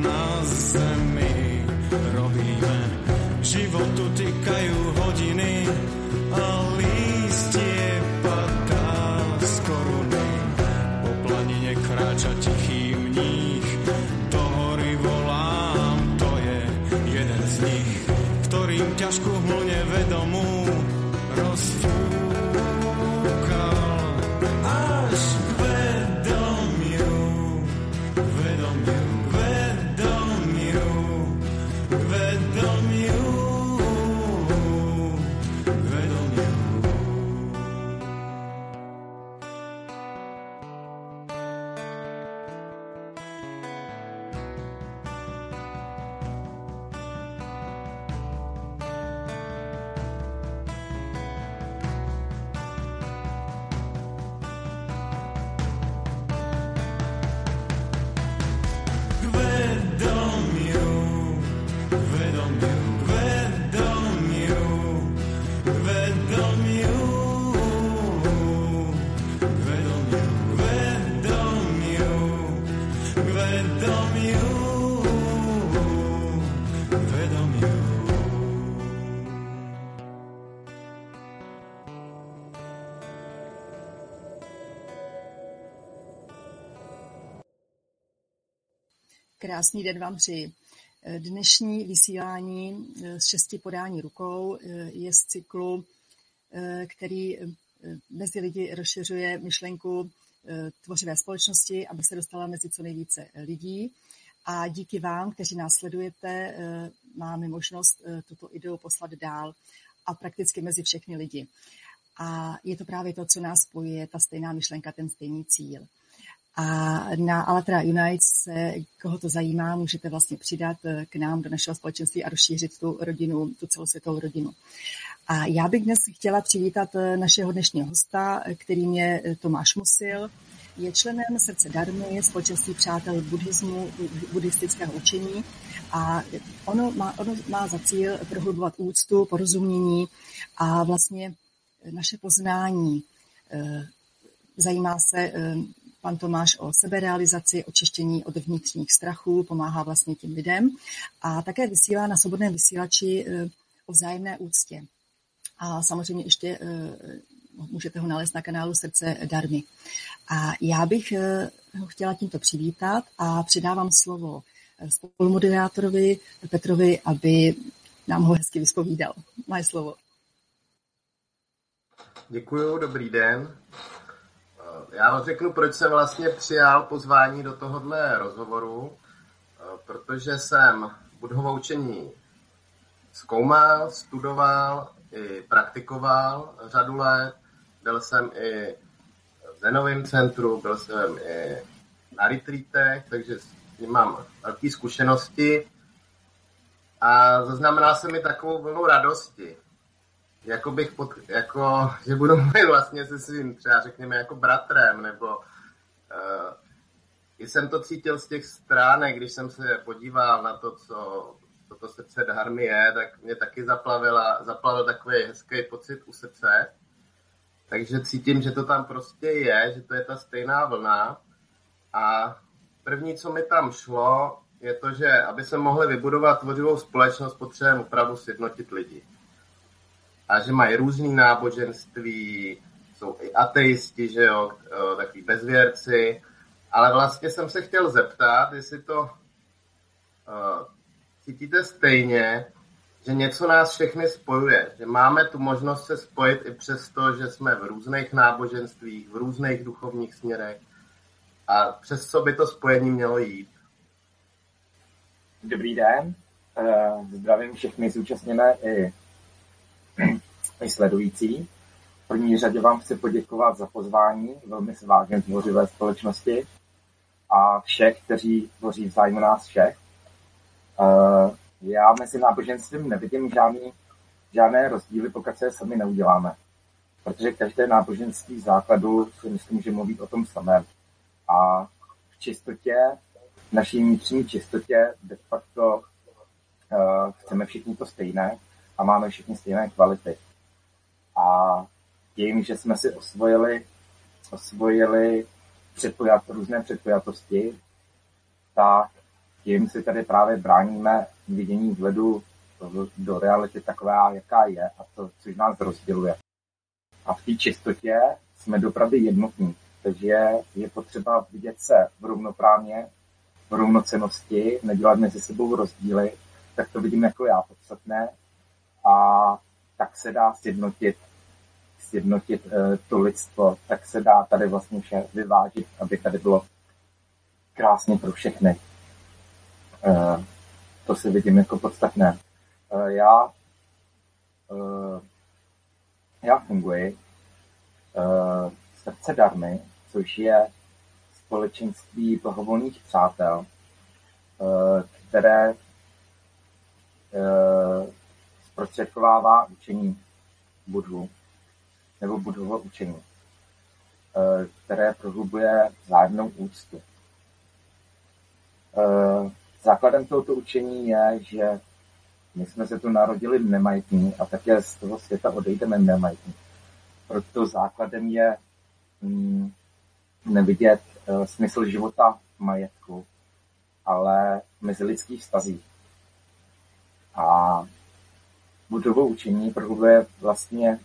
na zemi robíme. Životu tykajú hodiny a lístie padá z koruny. Po planine kráča tichý mních, do hory volám, to je jeden z nich, ktorým ťažkú hmlne vedomú Krásný den vám přeji. Dnešní vysílání eh, z šesti podání rukou eh, je z cyklu, eh, který mezi lidi rozšiřuje myšlenku tvořivé společnosti, aby se dostala mezi co nejvíce lidí. A díky vám, kteří nás sledujete, máme možnost tuto ideu poslat dál a prakticky mezi všechny lidi. A je to právě to, co nás spojuje, ta stejná myšlenka, ten stejný cíl. A na Alatra Unite se, koho to zajímá, můžete vlastně přidat eh, k nám do našeho společenství a rozšířit tu rodinu, tu celosvětovou rodinu. A já bych dnes chtěla přivítat našeho dnešního hosta, kterým je Tomáš Musil. Je členem srdce Darmy, společenství přátel buddhismu, buddhistického učení a ono má, ono má za cíl prohlubovat úctu, porozumění a vlastně naše poznání. Zajímá se pan Tomáš o seberealizaci, očištění od vnitřních strachů, pomáhá vlastně těm lidem a také vysílá na svobodném vysílači eh, o vzájemné úctě. A samozřejmě ještě eh, můžete ho nalézt na kanálu Srdce Darmy. A já bych eh, ho chtěla tímto přivítat a předávám slovo spolumoderátorovi Petrovi, aby nám ho hezky vyspovídal. Máš slovo. Děkuji, dobrý den. Já vám řeknu, proč jsem vlastně přijal pozvání do tohohle rozhovoru, eh, protože jsem budhovo učení zkoumal, studoval i praktikoval řadu let. Byl jsem i v Zenovém centru, byl jsem i na retreatech, takže s tím mám velké zkušenosti. A zaznamenal jsem mi takovou vlnu radosti jako bych pod, jako, že budu mluvit vlastně se svým třeba řekněme jako bratrem, nebo uh, jsem to cítil z těch stránek, když jsem se podíval na to, co, co to srdce Dharmy je, tak mě taky zaplavila, zaplavil takový hezký pocit u srdce. Takže cítím, že to tam prostě je, že to je ta stejná vlna. A první, co mi tam šlo, je to, že aby se mohli vybudovat tvořivou společnost, potřebujeme opravdu sjednotit lidi a že mají různý náboženství, jsou i ateisti, že jo, takový bezvěrci, ale vlastně jsem se chtěl zeptat, jestli to uh, cítíte stejně, že něco nás všechny spojuje, že máme tu možnost se spojit i přesto, že jsme v různých náboženstvích, v různých duchovních směrech. A přes co by to spojení mělo jít. Dobrý den, uh, zdravím všechny zúčastněné i i sledující. V první řadě vám chci poděkovat za pozvání, velmi se vážím tvořivé společnosti a všech, kteří tvoří v zájmu nás všech. Eh, já mezi náboženstvím nevidím žádný, žádné rozdíly, pokud se sami neuděláme. Protože každé náboženství základu si myslím, že mluví o tom samém. A v čistotě, v naší vnitřní čistotě de facto uh, chceme všichni to stejné a máme všichni stejné kvality. A tím, že jsme si osvojili, osvojili předpojat, různé předpojatosti, tak tím si tady právě bráníme vidění vhledu do reality taková, jaká je a to, což nás rozděluje. A v té čistotě jsme dopravdy jednotní, takže je potřeba vidět se v rovnoprávně, v rovnocenosti, nedělat mezi sebou rozdíly, tak to vidím jako já podstatné a tak se dá sjednotit, sjednotit uh, to lidstvo, tak se dá tady vlastně vše vyvážit, aby tady bylo krásně pro všechny. Uh, to si vidím jako podstatné. Uh, já, já funguji srdce darmy, což je společenství blahovolných přátel, které zprostředkovává učení Budhu nebo Budhovo učení, eh, které prohlubuje vzájemnou úctu. Eh, základem tohoto učení je, že my jsme se tu narodili nemajetní a také z toho světa odejdeme nemajetní. Proto základem je mm, nevidět uh, smysl života v majetku, ale mezi lidských vztazích. A Budovo učení prohlubuje vlastně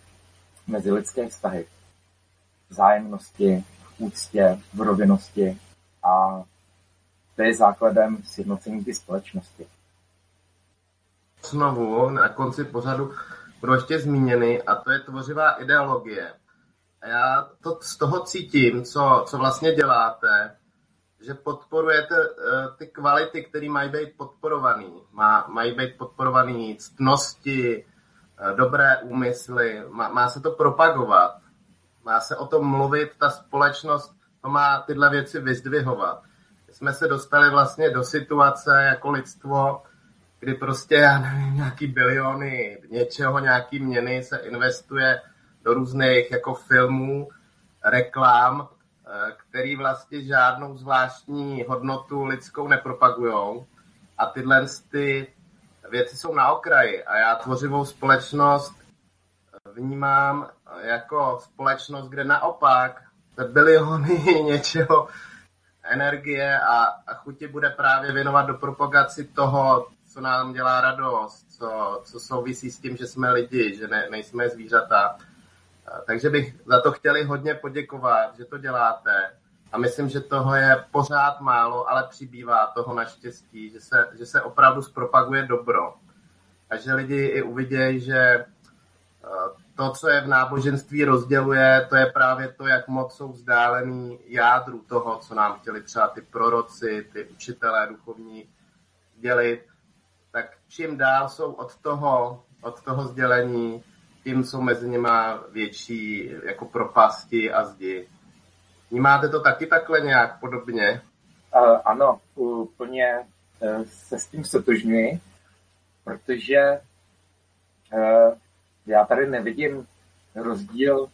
mezilidské vztahy, vzájemnosti, úctě, v rovinnosti a to je základem sjednocení ty společnosti. Znovu na konci pořadu budou ještě zmíněny a to je tvořivá ideologie. A já to z toho cítím, co, co vlastně děláte, že podporujete uh, ty kvality, které mají být podporované. Má, mají být podporované ctnosti, uh, dobré úmysly, má, má se to propagovat, má se o tom mluvit, ta společnost to má tyhle věci vyzdvihovat. Jsme se dostali vlastně do situace jako lidstvo, kdy prostě, já nevím, nějaký biliony něčeho, nějaký měny se investuje do různých jako filmů, reklám, eh, který vlastně žádnou zvláštní hodnotu lidskou nepropagujou. A tyhle ty věci jsou na okraji. A já tvořivou společnost vnímám jako společnost, kde naopak biliony něčeho energie a, a chuti bude právě věnovat do propagaci toho, co nám dělá radost, co, co souvisí s tím, že jsme lidi, že ne, nejsme zvířata. Takže bych za to chtěli hodně poděkovat, že to děláte. A myslím, že toho je pořád málo, ale přibývá toho naštěstí, že se, že se opravdu zpropaguje dobro. A že lidi i uvidějí, že to, co je v náboženství rozděluje, to je právě to, jak moc jsou vzdálený jádru toho, co nám chtěli třeba ty proroci, ty učitelé duchovní dělit. Tak čím dál jsou od toho, od toho sdělení, tím jsou mezi nimi větší jako propasti a zdi. Vnímáte to taky takhle nějak podobně? Uh, ano, úplně uh, se s tím sotožňuji, protože uh, já tady nevidím rozdíl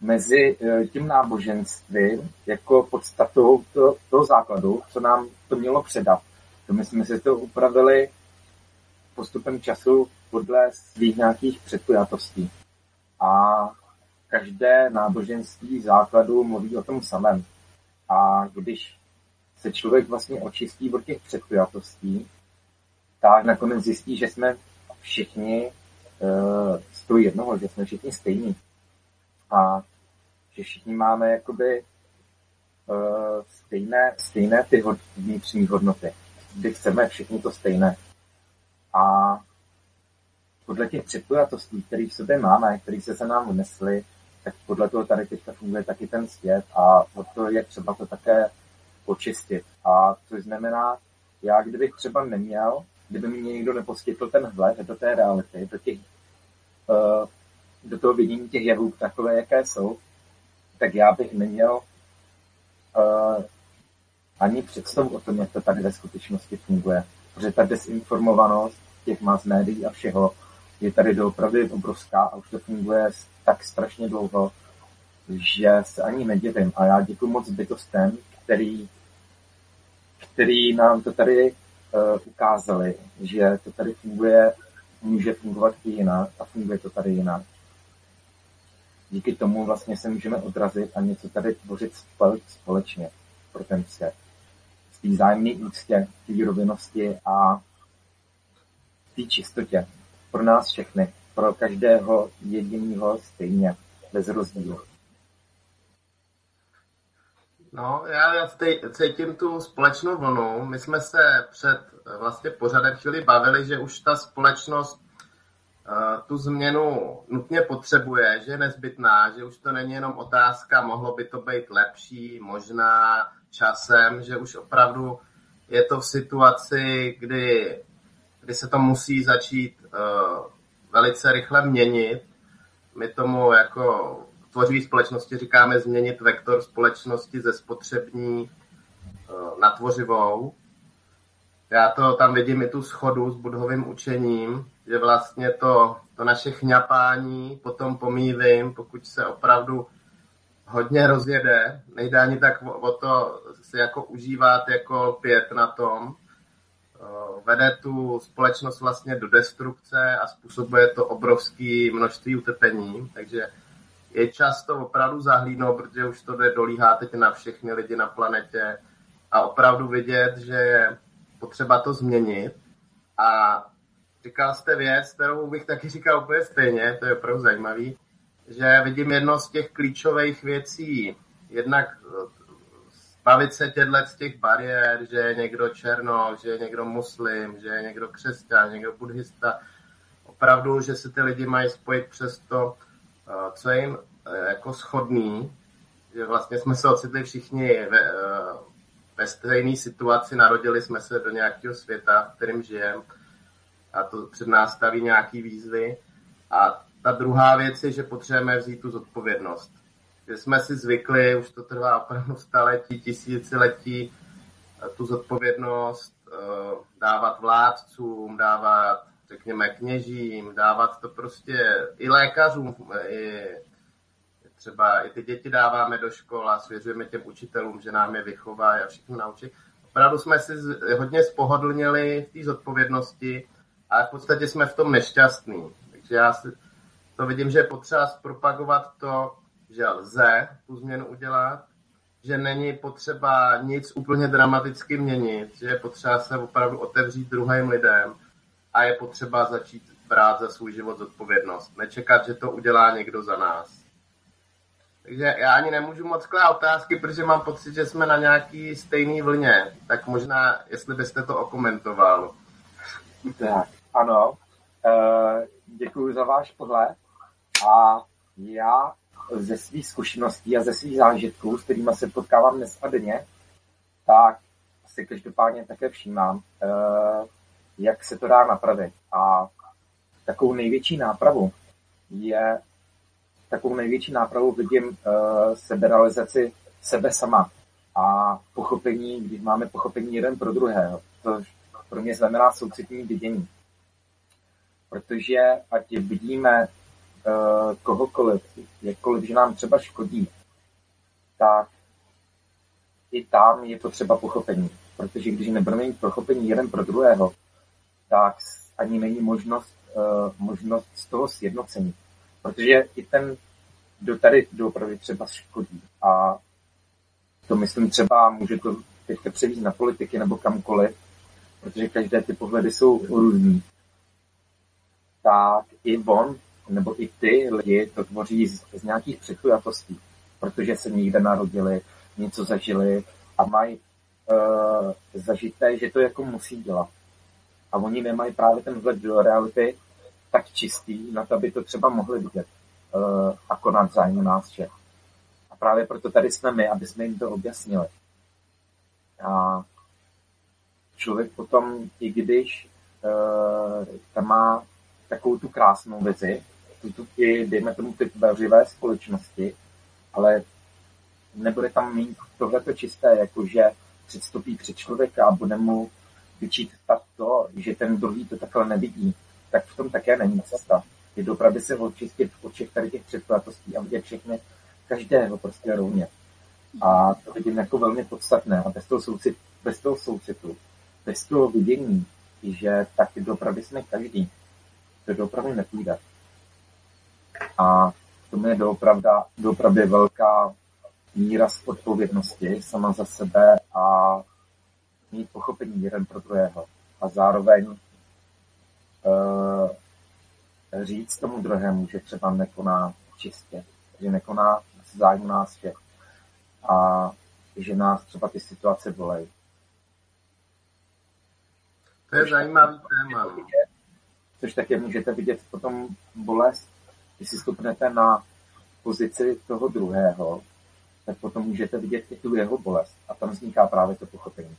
mezi eh, tím náboženstvím jako podstatou toho, toho základu, co nám to mělo předat. To my jsme si to upravili postupem času podle svých nějakých předpojatostí. A každé náboženství základu mluví o tom samém. A když se člověk vlastně očistí od těch předpojatostí, tak nakonec zjistí, že jsme všichni z toho jednoho, že jsme všichni stejní. A že všichni máme jakoby uh, stejné, stejné ty vnitřní hodnoty. Kdy chceme všichni to stejné. A podle těch předpojatostí, které v sobě máme, které se se nám unesly, tak podle toho tady teďka funguje taky ten svět a to je třeba to také očistit. A což znamená, já kdybych třeba neměl kdyby mi někdo neposkytl ten vhled do té reality, do, těch, uh, do toho vidění těch jevů takové, jaké jsou, tak já bych neměl uh, ani představu o tom, jak to tady ve skutečnosti funguje. Protože ta desinformovanost těch más médií a všeho je tady doopravdy obrovská a už to funguje tak strašně dlouho, že se ani nedivím. A já děkuji moc bytostem, který, který nám to tady uh, ukázali, že to tady funguje, může fungovat i jinak a funguje to tady jinak. Díky tomu vlastně se můžeme odrazit a něco tady tvořit společně pro ten svět. V té zájemné úctě, té rovinosti a té čistotě. Pro nás všechny, pro každého jediného stejně, bez rozdílu. No, já, já cítím tu společnou vlnu. My jsme se před vlastně pořadem chvíli bavili, že už ta společnost uh, tu změnu nutně potřebuje, že je nezbytná, že už to není jenom otázka, mohlo by to být lepší, možná časem, že už opravdu je to v situaci, kdy, kdy se to musí začít velice rychle měnit. My tomu jako tvořivé společnosti říkáme změnit vektor společnosti ze spotřební eh, na tvořivou. Já to tam vidím i tu schodu s budhovým učením, že vlastně to, to naše chňapání potom pomývím, pokud se opravdu hodně rozjede. Nejde ani tak o, o to si jako užívat jako pět na tom. Eh, vede tu společnost vlastně do destrukce a způsobuje to obrovské množství utrpení. Takže je často opravdu zahlídnout, protože už to jde dolíhá teď na všechny lidi na planetě a opravdu vidět, že je potřeba to změnit. A říkal jste věc, kterou bych taky říkal úplně stejně, to je opravdu zajímavý, že vidím jedno z těch klíčových věcí, jednak zbavit se těchto z těch bariér, že je někdo černo, že je někdo muslim, že je někdo křesťan, někdo buddhista. Opravdu, že se ty lidi mají spojit přes to, co je jim e, jako schodný, že vlastně jsme se ocitli všichni ve, e, ve stejné situaci, narodili jsme se do nějakého světa, v kterém žijeme a to před nás staví nějaký výzvy. A ta druhá věc je, že potřebujeme vzít tu zodpovědnost. Že jsme si zvykli, už to trvá opravdu staletí, tisíciletí, tu zodpovědnost dávat vládcům, dávat, řekněme, kněžím, dávat to prostě i lékařům, i třeba i ty děti dáváme do škol a svěřujeme těm učitelům, že nám je vychovají a všechno naučí. Opravdu jsme si hodně spohodlnili v té zodpovědnosti a v podstatě jsme v tom nešťastní. Takže já si to vidím, že je potřeba propagovat to, že lze tu změnu udělat, že není potřeba nic úplně dramaticky měnit, že je potřeba se opravdu otevřít druhým lidem a je potřeba začít brát za svůj život zodpovědnost. Nečekat, že to udělá někdo za nás. Takže já ani nemůžu moc klát otázky, protože mám pocit, že jsme na nějaký stejný vlně. Tak možná, jestli byste to okomentoval. Tak, ano. E, děkuji za váš pohled. A já ze svých zkušeností a ze svých zážitků, s kterými se potkávám dnes a denně, tak si každopádně také všímám, e, jak se to dá napravit. A takovou největší nápravu je takovou největší nápravu vidím uh, seberealizaci sebe sama a pochopení, když máme pochopení jeden pro druhého. To pro mě znamená soucitní vidění. Protože ať vidíme kohokoliv, jakkoliv, že nám třeba škodí, tak i tam je potřeba pochopení. Protože když nebudeme mít pochopení jeden pro druhého, tak ani není možnost, uh, možnost z toho sjednocení protože i ten, kdo tady doopravdy třeba škodí a to myslím třeba, může to teďka převízt na politiky nebo kamkoliv, protože každé ty pohledy jsou různý, tak i on nebo i ty lidi to tvoří z, z nějakých předpojatostí, protože se někde narodili, něco zažili a mají uh, zažité, že to jako musí dělat. A oni nemají právě ten vhled do reality, tak čistý na to, aby to třeba mohli vidět uh, a konat zájmu nás všech. A právě proto tady jsme my, aby jsme jim to objasnili. A člověk potom, i když uh, tam má takovou tu krásnou vizi, tu, tu i, dejme tomu, ty tvořivé společnosti, ale nebude tam mít tohleto čisté, jakože předstupí před člověka a bude mu vyčítat to, že ten druhý to takhle nevidí tak v tom také není cesta. Je dopravdy se očistit od všech tady těch předpojatostí a vidět všechny, každého prostě rovně. A to vidím jako velmi podstatné. A bez toho, soucit, bez toho soucitu, bez toho vidění, že tak dopravdy jsme každý, to dopravdy nepůjde. A to je doopravda, doopravdy velká míra odpovědnosti sama za sebe a mít pochopení jeden pro druhého. A zároveň uh, říct tomu druhému, že třeba nekoná čistě, že nekoná z zájmu nás všech a že nás třeba ty situace bolejí. To je což zajímavý téma. No. Vidět, což také můžete vidět potom bolest, když si stupnete na pozici toho druhého, tak potom můžete vidět i tu jeho bolest. A tam vzniká právě to pochopení.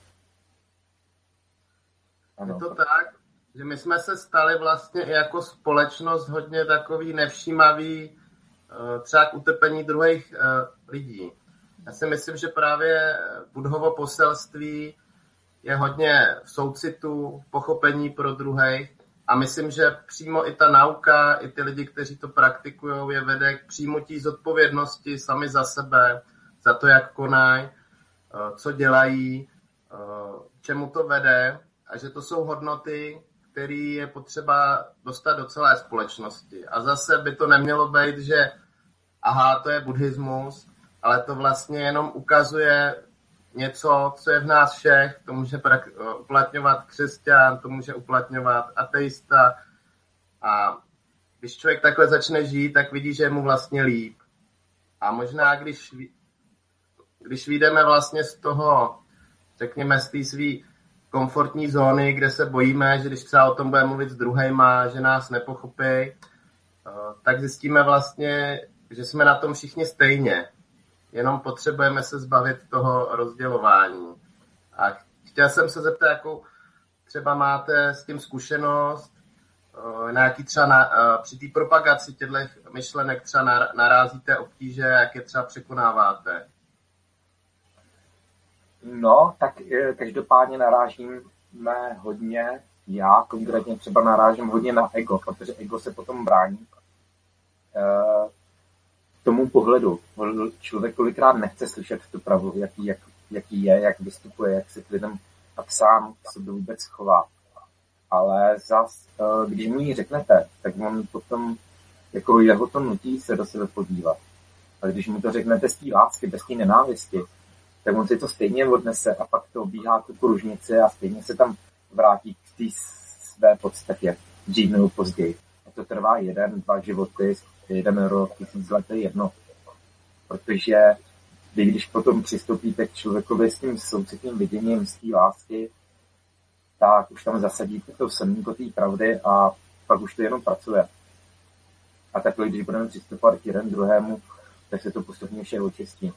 Ano. Je to tak, že my jsme se stali vlastně i jako společnost hodně takový nevšímavý eh, třeba k utrpení druhých eh, lidí. Já si myslím, že právě Budhovo poselství je hodně v soucitu, v pochopení pro druhých a myslím, že přímo i ta nauka, i ty lidi, kteří to praktikují, je vede k přijmutí zodpovědnosti sami za sebe, za to, jak konají, eh, co dělají, čemu to vede a že to jsou hodnoty, který je potřeba dostat do celé společnosti. A zase by to nemělo být, že aha, to je buddhismus, ale to vlastně jenom ukazuje něco, co je v nás všech, to může uplatňovat křesťan, to může uplatňovat ateista. A když člověk takhle začne žít, tak vidí, že je mu vlastně líp. A možná, když, když vyjdeme vlastně z toho, řekněme, z té svý komfortní zóny, kde se bojíme, že když třeba o tom budeme mluvit s druhýma, že nás nepochopí, eh, tak zjistíme vlastně, že jsme na tom všichni stejně. Jenom potřebujeme se zbavit toho rozdělování. A chtěl jsem se zeptat, jakou třeba máte s tím zkušenost, eh, na jaký třeba na, eh, při té propagaci těchto myšlenek třeba narázíte obtíže, jak je třeba překonáváte. No, tak eh, každopádně narážím hodně, já konkrétně třeba narážím hodně na ego, protože ego se potom brání tomu pohledu. Člověk kolikrát nechce slyšet tu pravdu, jaký, jak, jaký je, jak vystupuje, jak se k lidem tak sám k sobě vůbec chová. Ale zas, uh, když mu ji řeknete, tak on potom, jako jeho to nutí se do sebe podívat. A když mu to řeknete z té lásky, bez té nenávisti, tak on si to stejně odnese a pak to obíhá tu pružnici a stejně se tam vrátí k té své podstatě, dřív nebo později. A to trvá jeden, dva životy, jeden rok, tisíc let, je jedno. Protože vy, když potom přistoupíte k člověkovi s tím soucitým viděním z té lásky, tak už tam zasadíte to semínko té pravdy a pak už to jenom pracuje. A takhle, když budeme přistupovat k jeden druhému, tak se to postupně vše očistí.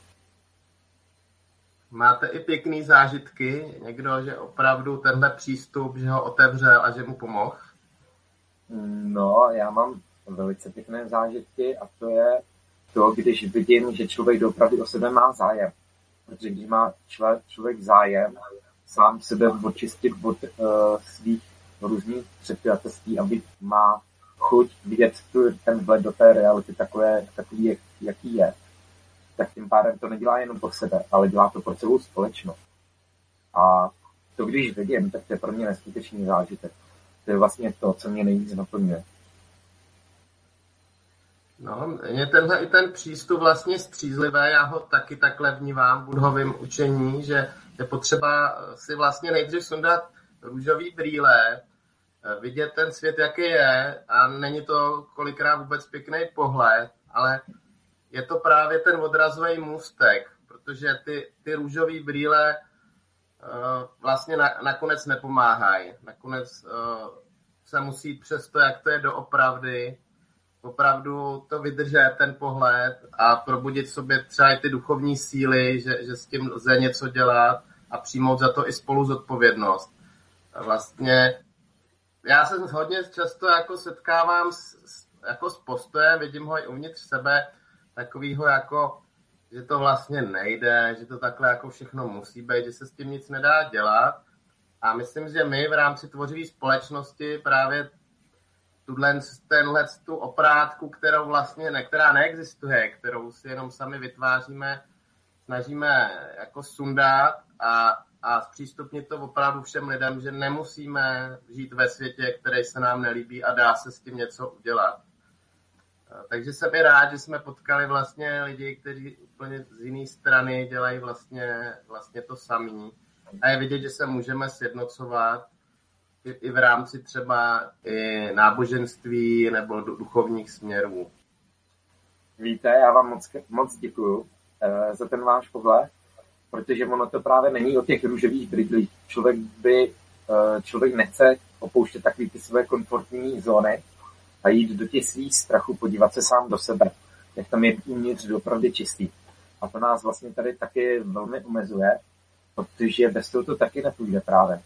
Máte i pěkný zážitky? Někdo, že opravdu tenhle přístup, že ho otevřel a že mu pomohl? No, já mám velice pěkné zážitky a to je to, když vidím, že člověk opravdu o sebe má zájem. Protože když má člověk, zájem sám sebe očistit od uh, svých různých předpělatostí, aby má chuť vidět tu, ten vhled do té reality takové, takový, jaký je, tak tím pádem to nedělá jenom pro sebe, ale dělá to pro celou společnost. A to, když vidím, tak to je pro mě neskutečný zážitek. To je vlastně to, co mě nejvíc naplňuje. No, mě tenhle i ten přístup vlastně střízlivé, já ho taky takhle vnímám v budhovém učení, že je potřeba si vlastně nejdřív sundat růžový brýle, vidět ten svět, jaký je a není to kolikrát vůbec pěkný pohled, ale je to právě ten odrazový můstek, protože ty, ty růžové brýle uh, vlastně na, nakonec nepomáhají. Nakonec uh, se musí přes to, jak to je doopravdy, opravdu to vydržet, ten pohled a probudit v sobě třeba i ty duchovní síly, že, že s tím lze něco dělat a přijmout za to i spolu zodpovědnost. A vlastně já se hodně často jako setkávám s, jako s postojem, vidím ho i uvnitř sebe, takového jako, že to vlastně nejde, že to takhle jako všechno musí být, že se s tím nic nedá dělat. A myslím, že my v rámci tvořivé společnosti právě tuhle, tenhle tu oprátku, kterou vlastně, ne, která neexistuje, kterou si jenom sami vytváříme, snažíme jako sundat a, a zpřístupnit to opravdu všem lidem, že nemusíme žít ve světě, který se nám nelíbí a dá se s tím něco udělat. Takže jsem i rád, že jsme potkali vlastně lidi, kteří úplně z jiné strany dělají vlastně, vlastně to samý. A je vidět, že se můžeme sjednocovat i, i v rámci třeba i náboženství nebo duchovních směrů. Víte, já vám moc, moc děkuju uh, za ten váš pohled, protože ono to právě není o těch růžových brydlích. Člověk by, uh, člověk nechce opouštět takový ty své komfortní zóny, a jít do těch svých strachů, podívat se sám do sebe, jak tam je uvnitř opravdu čistý. A to nás vlastně tady taky velmi omezuje, protože bez toho to taky nepůjde právě.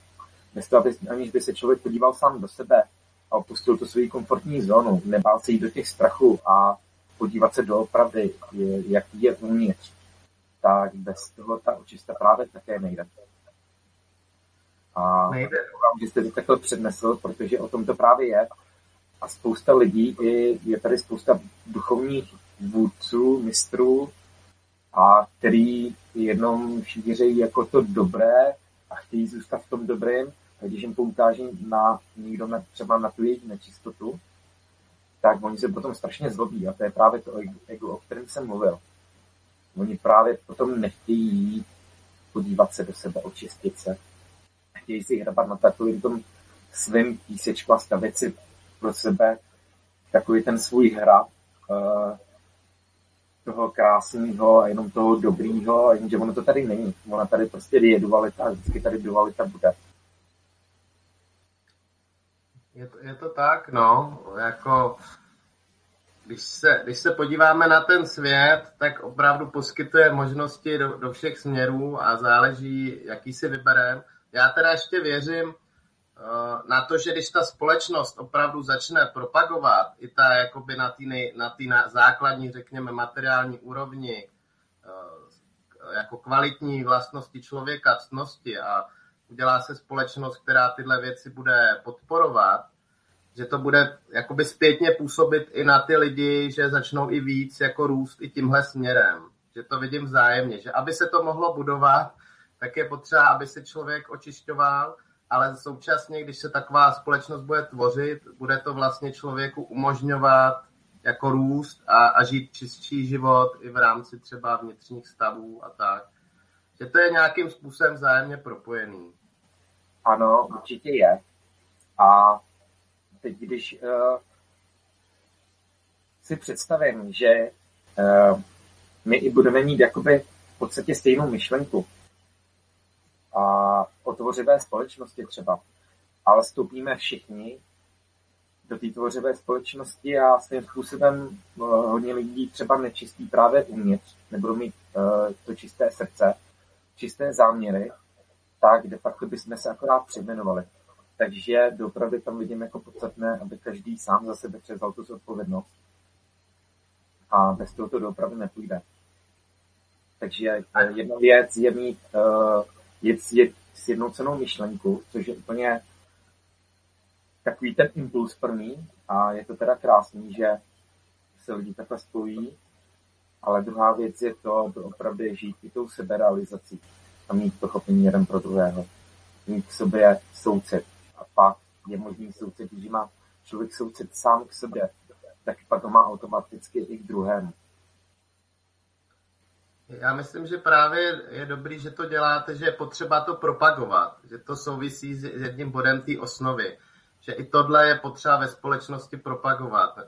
Bez toho, aniž by se člověk podíval sám do sebe a opustil tu svoji komfortní zónu, nebál se jít do těch strachů a podívat se do opravdy, jaký je uvnitř, tak bez toho ta očista právě také nejde. A nejde. že jste to takhle přednesl, protože o tom to právě je a spousta lidí, i, je tady spousta duchovních vůdců, mistrů, a který jenom šířejí jako to dobré a chtějí zůstat v tom dobrém, když jim poukáží na někdo na, třeba na tu jejich nečistotu, tak oni se potom strašně zlobí a to je právě to ego, o kterém jsem mluvil. Oni právě potom nechtějí jít podívat se do sebe, očistit se. Chtějí si hrabat na takovým tom svým písečku a stavit si pro sebe takový ten svůj hra uh, toho krásného a jenom toho dobrýho, jenže ono to tady není. Ona tady prostě je dualita a vždycky tady dualita bude. Je to, je to tak, no, jako když se, když se podíváme na ten svět, tak opravdu poskytuje možnosti do, do všech směrů a záleží, jaký si vybereme. Já teda ještě věřím, Eh, na to, že když ta společnost opravdu začne propagovat i ta jakoby na té na na základní, řekněme, materiální úrovni eh, jako kvalitní vlastnosti člověka, ctnosti a udělá se společnost, která tyhle věci bude podporovat, že to bude jakoby zpětně působit i na ty lidi, že začnou i víc jako růst i tímhle směrem. Že to vidím vzájemně, že aby se to mohlo budovat, tak je potřeba, aby se člověk očišťoval, ale současně, když se taková společnost bude tvořit, bude to vlastně člověku umožňovat jako růst a, a žít čistší život i v rámci třeba vnitřních stavů a tak. Že to je nějakým způsobem vzájemně propojený. Ano, určitě je. A teď, když uh, si představím, že uh, my i budeme mít jakoby v podstatě stejnou myšlenku a o tvořivé společnosti třeba, ale vstoupíme všichni do té tvořivé společnosti a svým způsobem uh, hodně lidí třeba nečistí právě uvnitř, nebudou mít uh, to čisté srdce, čisté záměry, tak de facto bychom se akorát přejmenovali. Takže doopravdy tam vidím jako podstatné, aby každý sám za sebe převzal tu zodpovědnost. A bez toho to doopravdy nepůjde. Takže jedna věc je mít uh, je, je sjednocenou myšlenku, což je úplně takový ten impuls první a je to teda krásný, že se lidi takhle spojí, ale druhá věc je to, to opravdu žít i tou seberealizací a mít pochopení jeden pro druhého. Mít k sobě soucit a pak je možný soucit, když má člověk soucit sám k sobě, tak pak ho má automaticky i k druhému. Já myslím, že právě je dobrý, že to děláte, že je potřeba to propagovat, že to souvisí s jedním bodem té osnovy, že i tohle je potřeba ve společnosti propagovat.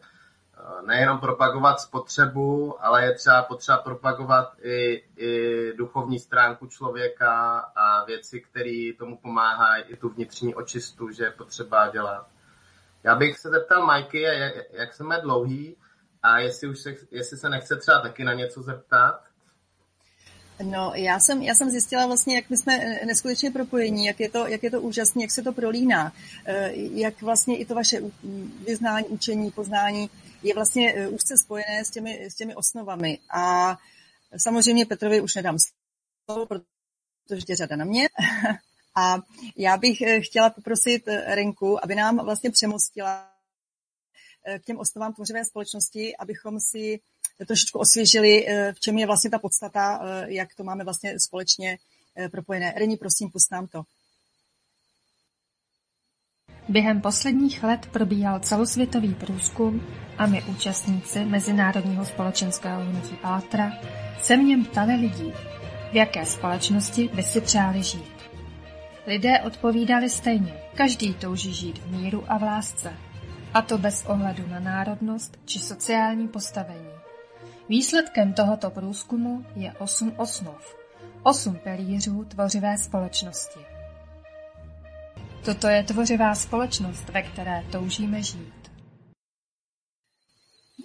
Nejenom propagovat spotřebu, ale je třeba potřeba propagovat i, i duchovní stránku člověka a věci, které tomu pomáhají, i tu vnitřní očistu, že je potřeba dělat. Já bych se zeptal Majky, jak, jak jsme dlouhý a jestli, už se, jestli se nechce třeba taky na něco zeptat. No, já jsem, já jsem zjistila vlastně, jak my jsme neskutečně propojení, jak je to, jak je to úžasné, jak se to prolíná, eh, jak vlastně i to vaše vyznání, učení, poznání je vlastně eh, úzce spojené s těmi, s těmi osnovami. A samozřejmě Petrovi už nedám slovo, protože je řada na mě. A já bych eh, chtěla poprosit Renku, aby nám vlastně přemostila k těm osnovám tvořivé společnosti, abychom si trošičku osvěžili, v čem je vlastně ta podstata, jak to máme vlastně společně propojené. Reni, prosím, pust nám to. Během posledních let probíhal celosvětový průzkum a my účastníci Mezinárodního společenského hnutí Altra se v něm ptali lidí, v jaké společnosti by si přáli žít. Lidé odpovídali stejně. Každý touží žít v míru a v lásce. A to bez ohledu na národnost či sociální postavení. Výsledkem tohoto průzkumu je osm osnov, osm pilířů tvořivé společnosti. Toto je tvořivá společnost, ve které toužíme žít.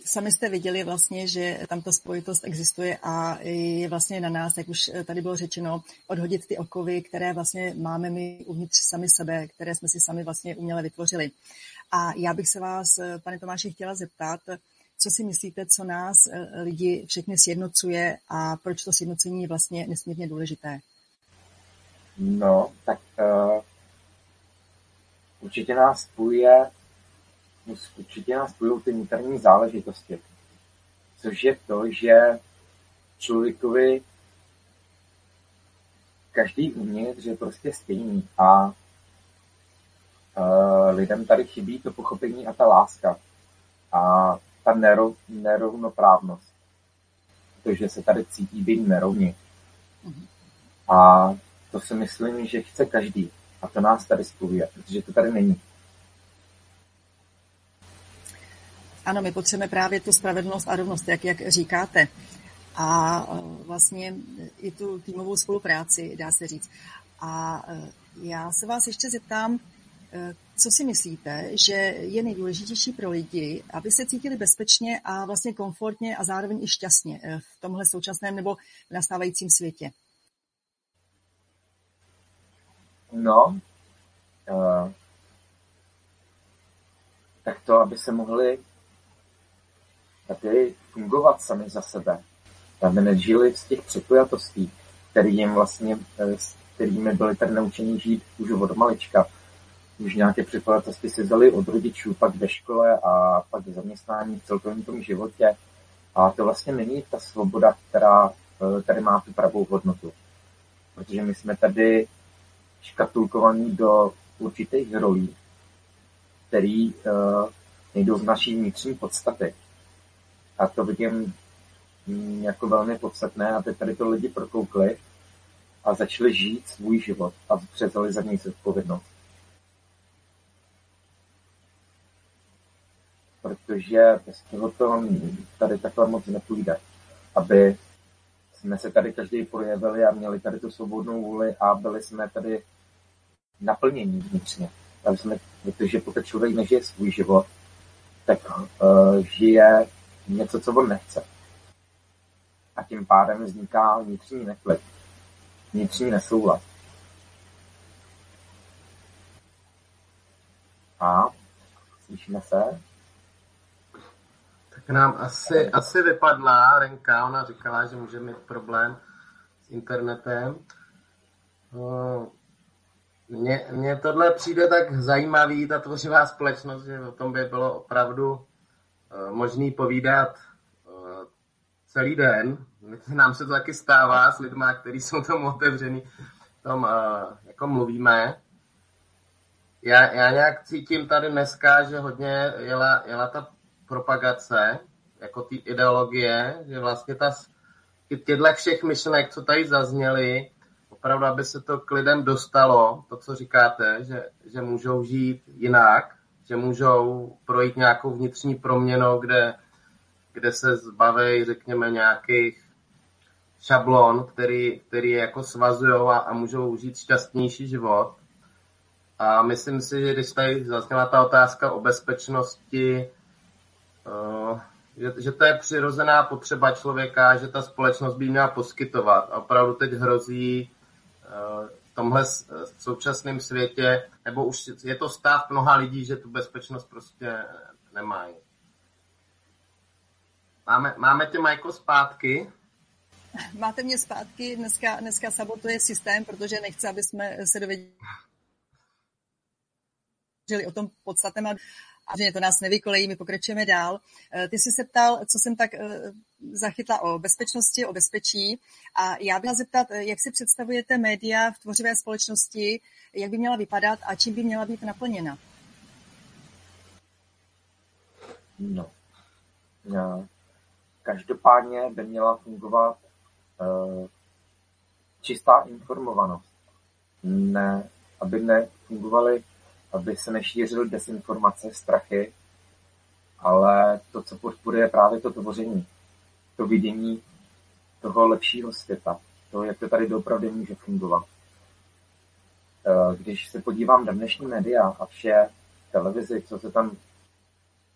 Sami jste viděli vlastně, že tam ta spojitost existuje a je vlastně na nás, jak už tady bylo řečeno, odhodit ty okovy, které vlastně máme my uvnitř sami sebe, které jsme si sami vlastně uměle vytvořili. A já bych se vás, pane Tomáši, chtěla zeptat, co si myslíte, co nás eh, lidi všechny sjednocuje a proč to sjednocení je vlastně nesmírně důležité? No, tak uh, určitě nás spojuje, určitě nás spojují ty vnitřní záležitosti, což je to, že člověkovi každý uvnitř je prostě stejný a uh, lidem tady chybí to pochopení a ta láska. A ta nerov, nerovnoprávnost. Protože se tady cítí být nerovně. A to si myslím, že chce každý. A to nás tady spojuje, protože to tady není. Ano, my potřebujeme právě tu spravedlnost a rovnost, jak, jak říkáte. A e, vlastně i tu týmovou spolupráci, dá se říct. A e, já se vás ještě zeptám, e, co si myslíte, že je nejdůležitější pro lidi, aby se cítili bezpečně a vlastně komfortně a zároveň i šťastně eh, v tomhle současném nebo nastávajícím světě? No, uh, tak to, aby se mohli taky fungovat sami za sebe, aby nežili z těch přepojatostí, který jim vlastně, eh, kterými byli tady naučeni žít už od malička. Už nějaké překladatelství si vzali od rodičů, pak ve škole a pak v zaměstnání v celkovém tom životě. A to vlastně není ta svoboda, která eh, tady má tu pravou hodnotu. Protože my jsme tady škatulkovaní do určitých rolí, který uh, nejdou z naší vnitřní podstaty. A to vidím mm, jako velmi podstatné, aby tady to lidi prokoukli a začali žít svůj život a převzali za něj zodpovědnost. Protože bez toho to tady takhle moc nepůjde. Aby jsme se tady každý projevili a měli tady tu svobodnou vůli a byli jsme tady naplnění vnitřně. Aby jsme, protože pokud člověk nežije svůj život, tak uh, žije něco, co on nechce. A tím pádem vzniká vnitřní neklid, vnitřní nesouhlas. A slyšíme se? Tak nám asi, asi vypadla Renka, ona říkala, že může mít problém s internetem. Mně, mně tohle přijde tak zajímavý, ta tvořivá společnost, že o tom by bylo opravdu možný povídat uh, celý den. Nám se to taky stává s lidmi, kteří jsou tomu otevřený, tom uh, jako mluvíme. Já, já nějak cítím tady dneska, že hodně jela, jela ta propagace, jako ty ideologie, že vlastně ta, těchto všech myšlenek, co tady zazněly, opravdu, aby se to k lidem dostalo, to, co říkáte, že, že můžou žít jinak, že můžou projít nějakou vnitřní proměnou, kde, kde se zbaví, řekněme, nějakých šablon, který, který je jako svazují a, a můžou žít šťastnější život. A myslím si, že když tady zazněla ta otázka o bezpečnosti, uh, že, že to je přirozená potřeba člověka, že ta společnost by měla poskytovat. A opravdu teď hrozí v tomhle současném světě, nebo už je to stav mnoha lidí, že tu bezpečnost prostě nemají. Máme, máme tě, Majko, zpátky? Máte mě zpátky, dneska, dneska sabotuje systém, protože nechce, aby jsme se dověděli o tom podstatném že to nás nevykolejí, my pokračujeme dál. Eh, ty jsi se ptal, co jsem tak eh, zachytla o bezpečnosti, o bezpečí a já bych zeptat, eh, jak si představujete média v tvořivé společnosti, jak by měla vypadat a čím by měla být naplněna? No. no. Každopádně by měla fungovat uh, čistá informovanost. Ne, aby nefungovaly aby se nešířily desinformace, strachy, ale to, co podporuje právě to tvoření, to vidění toho lepšího světa, to, jak to tady doopravdy může fungovat. Eh, když se podívám na dnešní média a vše televizi, co se tam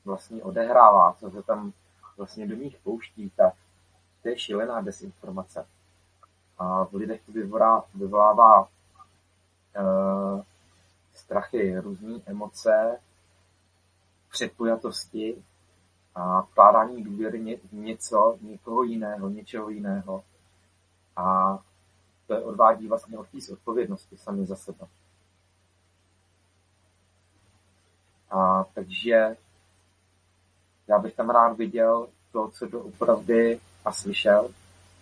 vlastně odehrává, co se tam vlastně do nich pouští, tak to je šílená desinformace. A v lidech to vyvolává, vyvolává uh, strachy, různé emoce, předpojatosti a vkládání důvěry v něco, někoho jiného, něčeho jiného. A to je odvádí vlastně od té odpovědnosti sami za sebe. A takže já bych tam rád viděl to, co doopravdy a slyšel,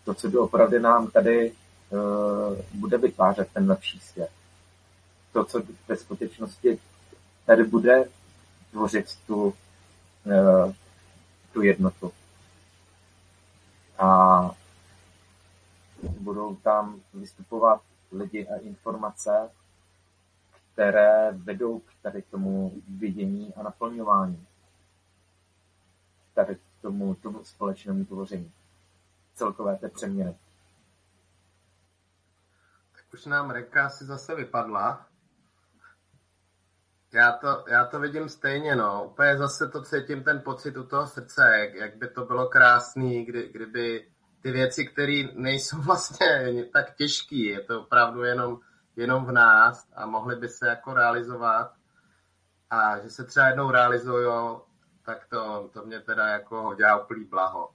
to, co doopravdy nám tady uh, bude vytvářet ten lepší svět to, co ve skutečnosti tady bude tvořit tu, eh, tu jednotu. A budou tam vystupovat lidi a informace, které vedou k tady tomu vidění a naplňování. Tady k tomu, tomu společnému tvoření. Celkové té přeměny. Tak už nám reka si zase vypadla. Já to, já to vidím stejně, no. Úplně zase to cítím ten pocit u toho srdce, jak, jak by to bylo krásný, kdy, kdyby ty věci, které nejsou vlastně tak těžké, je to opravdu jenom, jenom v nás a mohly by se jako realizovat a že se třeba jednou realizují, tak to, to mě teda jako dělá úplný blaho.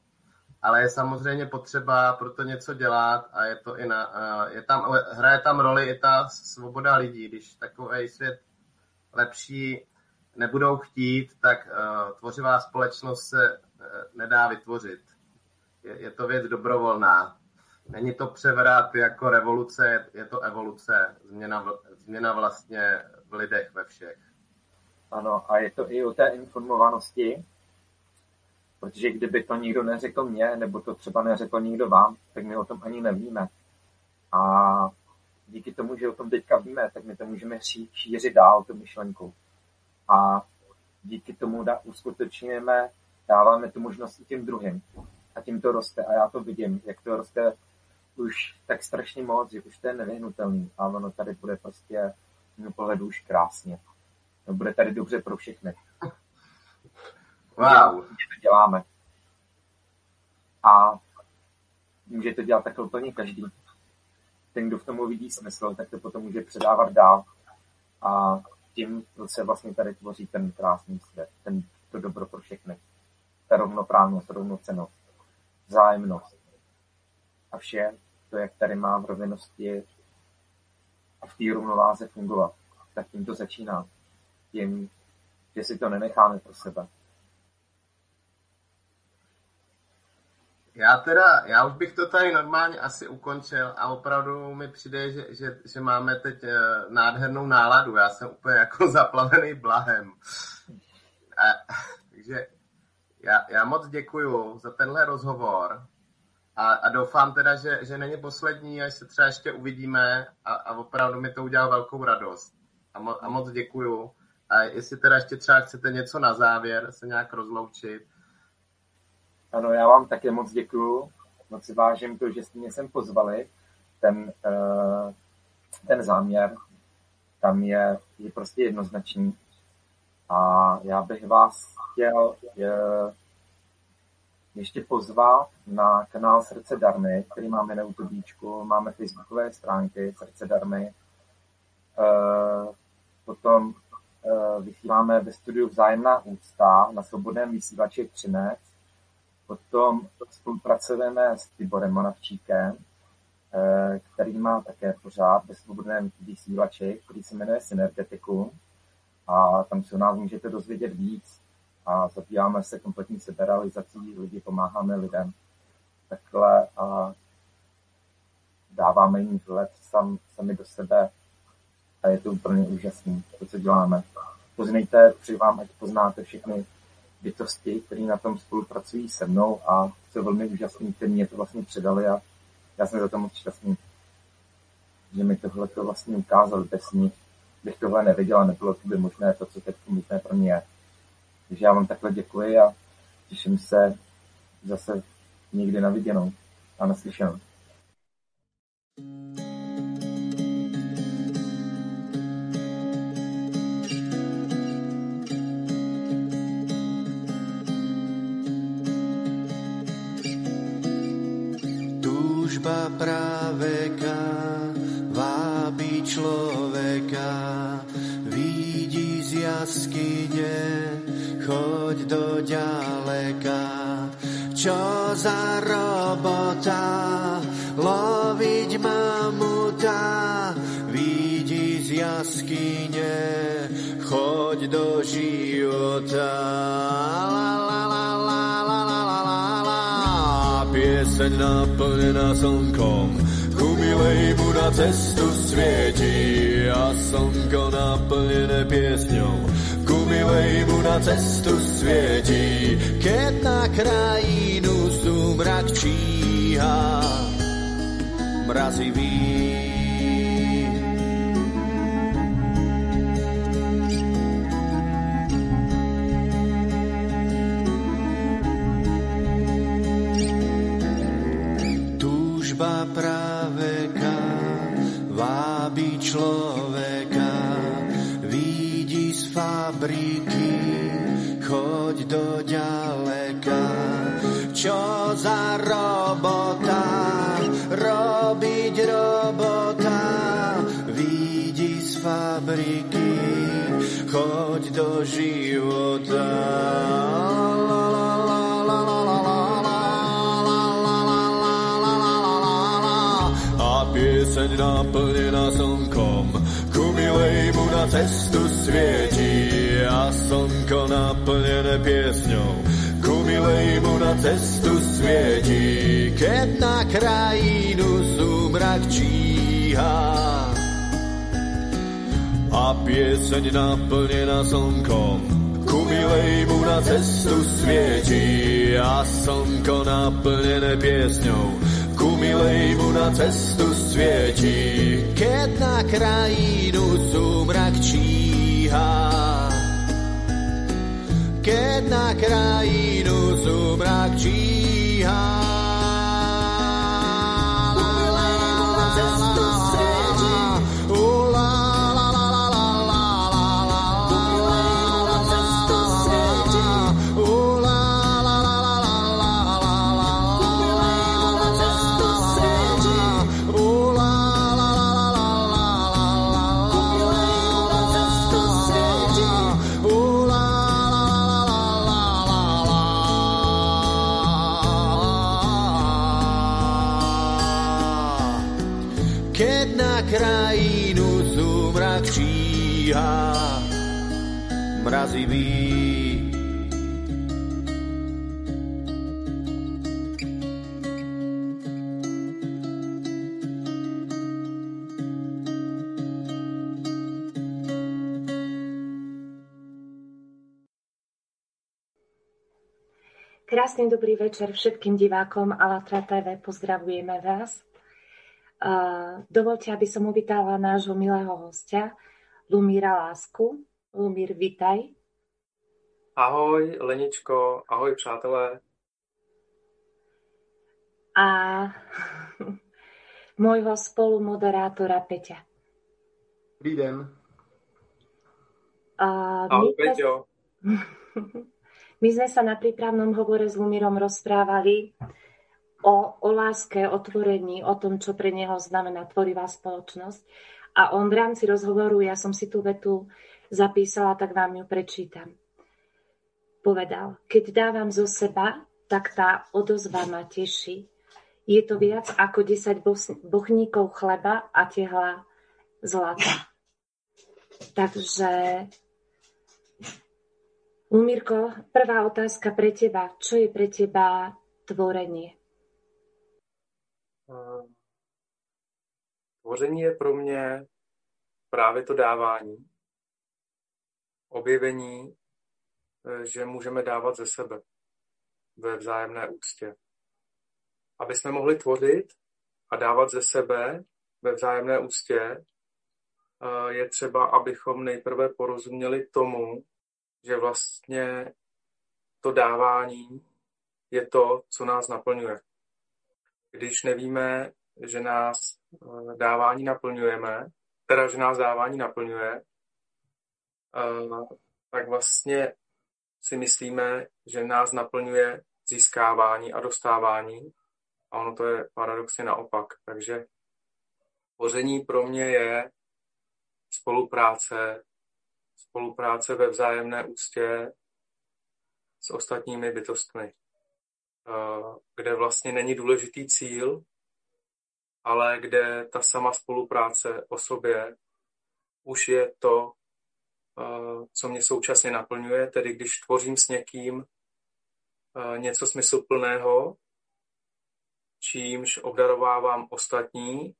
ale je samozřejmě potřeba pro to něco dělat a je to i na, je tam, hraje tam roli i ta svoboda lidí, když takový svět lepší nebudou chtít, tak uh, tvořivá společnost se uh, nedá vytvořit. Je, je to věc dobrovolná. Není to převrat jako revoluce, je to evoluce, změna, změna vlastně v lidech ve všech. Ano, a je to i o té informovanosti, protože kdyby to nikdo neřekl mě, nebo to třeba neřekl nikdo vám, tak my o tom ani nevíme. A díky tomu, že o tom teďka víme, tak my to můžeme šířit dál, tu myšlenku. A díky tomu da, uskutečňujeme, dáváme tu možnost i těm druhým. A tím to roste. A já to vidím, jak to roste už tak strašně moc, že už to je nevyhnutelný. A ono tady bude prostě z pohledu už krásně. No, bude tady dobře pro všechny. Wow. to děláme. A může to dělat takhle úplně každý. Ten, kdo v tom vidí smysl, tak to potom může předávat dál. A tím se vlastně tady tvoří ten krásný svět, ten, to dobro pro všechny. Ta rovnoprávnost, rovnocenost, zájemnost. A vše to, jak tady má v rovinosti a v té rovnováze fungovat. Tak tím to začíná. Tím, že si to nenecháme pro sebe. Já teda, já už bych to tady normálně asi ukončil a opravdu mi přijde, že, že, že máme teď eh, nádhernou náladu. Já jsem úplně jako zaplavený blahem. A, takže já, já moc děkuju za tenhle rozhovor a, a doufám teda, že, že není poslední, až se třeba ještě uvidíme a, a opravdu mi to udělal velkou radost. A, mo, a moc děkuju. A jestli teda ještě třeba chcete něco na závěr, se nějak rozloučit, ano, já vám také moc děkuju. Moc si vážím to, že jste mě sem pozvali. Ten, uh, ten záměr tam je, je prostě jednoznačný. A já bych vás chtěl je, ještě pozvat na kanál Srdce Darmy, který máme na YouTubečku, máme facebookové stránky Srdce Darmy. Uh, potom vysíláme ve studiu Vzájemná úcta na svobodném vysílači Třinec Potom spolupracujeme s Tiborem Monavčíkem, eh, který má také pořád ve svobodném vysílači, který se jmenuje Synergetiku. A tam se o nás můžete dozvědět víc a zabýváme se kompletní seberealizací, lidi pomáháme lidem takhle a dáváme jim vhled sam, sami do sebe a je to úplně úžasné, to, co děláme. Poznejte, přeji vám, ať poznáte všechny bytosti, které na tom spolupracují se mnou a co velmi úžasný, který mě to vlastně předali a já jsem za to moc šťastný, že mi tohle to vlastně ukázali. Bez nich bych tohle neviděl a nebylo to by možné to, co teď možné pro mě je. Takže já vám takhle děkuji a těším se zase někdy na viděnou a naslyšenou. Práveka vábí človeka, vidí z jaskyne, choď do ďaleka. Čo za robota, loviť mamuta, vidí z jaskyne, choď do života. Pieseň naplnená slnkom, kumilej mu na cestu svieti a slnko naplnené piesňou. Kumilej mu na cestu svieti, keď na krajinu sumrak číha. Mrazivý človeka, vidí z fabriky, choď do ďaleka. Čo za robota, robiť robota, vidí z fabriky, choď do života. Cestu světí a slnko naplněné pěsňou, ku milejmu na cestu světí, keď na krajinu sumrak číhá. A pieseň naplněna slnkom, ku milejmu na cestu světí a slnko naplněné pěsňou, ku milejmu na cestu světí, keď na krajinu sumrak číhá. Keď na krajinu sumrak číhá. mrazivý. Krásny dobrý večer všetkým divákom Alatra TV. Pozdravujeme vás. Dovolte, aby som uvítala nášho milého hostia, Lumíra Lásku. Lumír, vitaj. Ahoj, Leničko, ahoj, přátelé. A môjho spolumoderátora Peťa. Dobrý den. A ahoj, my Peťo. My sme sa na prípravnom hovore s Lumírom rozprávali o, o láske, o tvorení, o tom, čo pre neho znamená tvorivá spoločnosť. A on v rámci rozhovoru, ja som si tú vetu zapísala, tak vám ju prečítam. Povedal, keď dávam zo seba, tak tá odozva ma teší. Je to viac ako 10 bochníkov chleba a tehla zlata. Takže, Umírko, prvá otázka pre teba. Čo je pre teba tvorenie? Tvoření je pro mě právě to dávání objevení, eh, že můžeme dávat ze sebe ve vzájemné úctě. Aby jsme mohli tvořit a dávat ze sebe ve vzájemné úctě, eh, je třeba, abychom nejprve porozuměli tomu, že vlastně to dávání je to, co nás naplňuje. Když nevíme, že nás eh, dávání naplňujeme, teda, že nás dávání naplňuje, tak vlastně si myslíme, že nás naplňuje získávání a dostávání a ono to je paradoxně naopak. Takže tvoření pro mě je spolupráce, spolupráce ve vzájemné úctě s ostatními bytostmi, kde vlastně není důležitý cíl, ale kde ta sama spolupráce o sobě už je to, co mě současně naplňuje, tedy když tvořím s někým něco smysluplného, čímž obdarovávám ostatní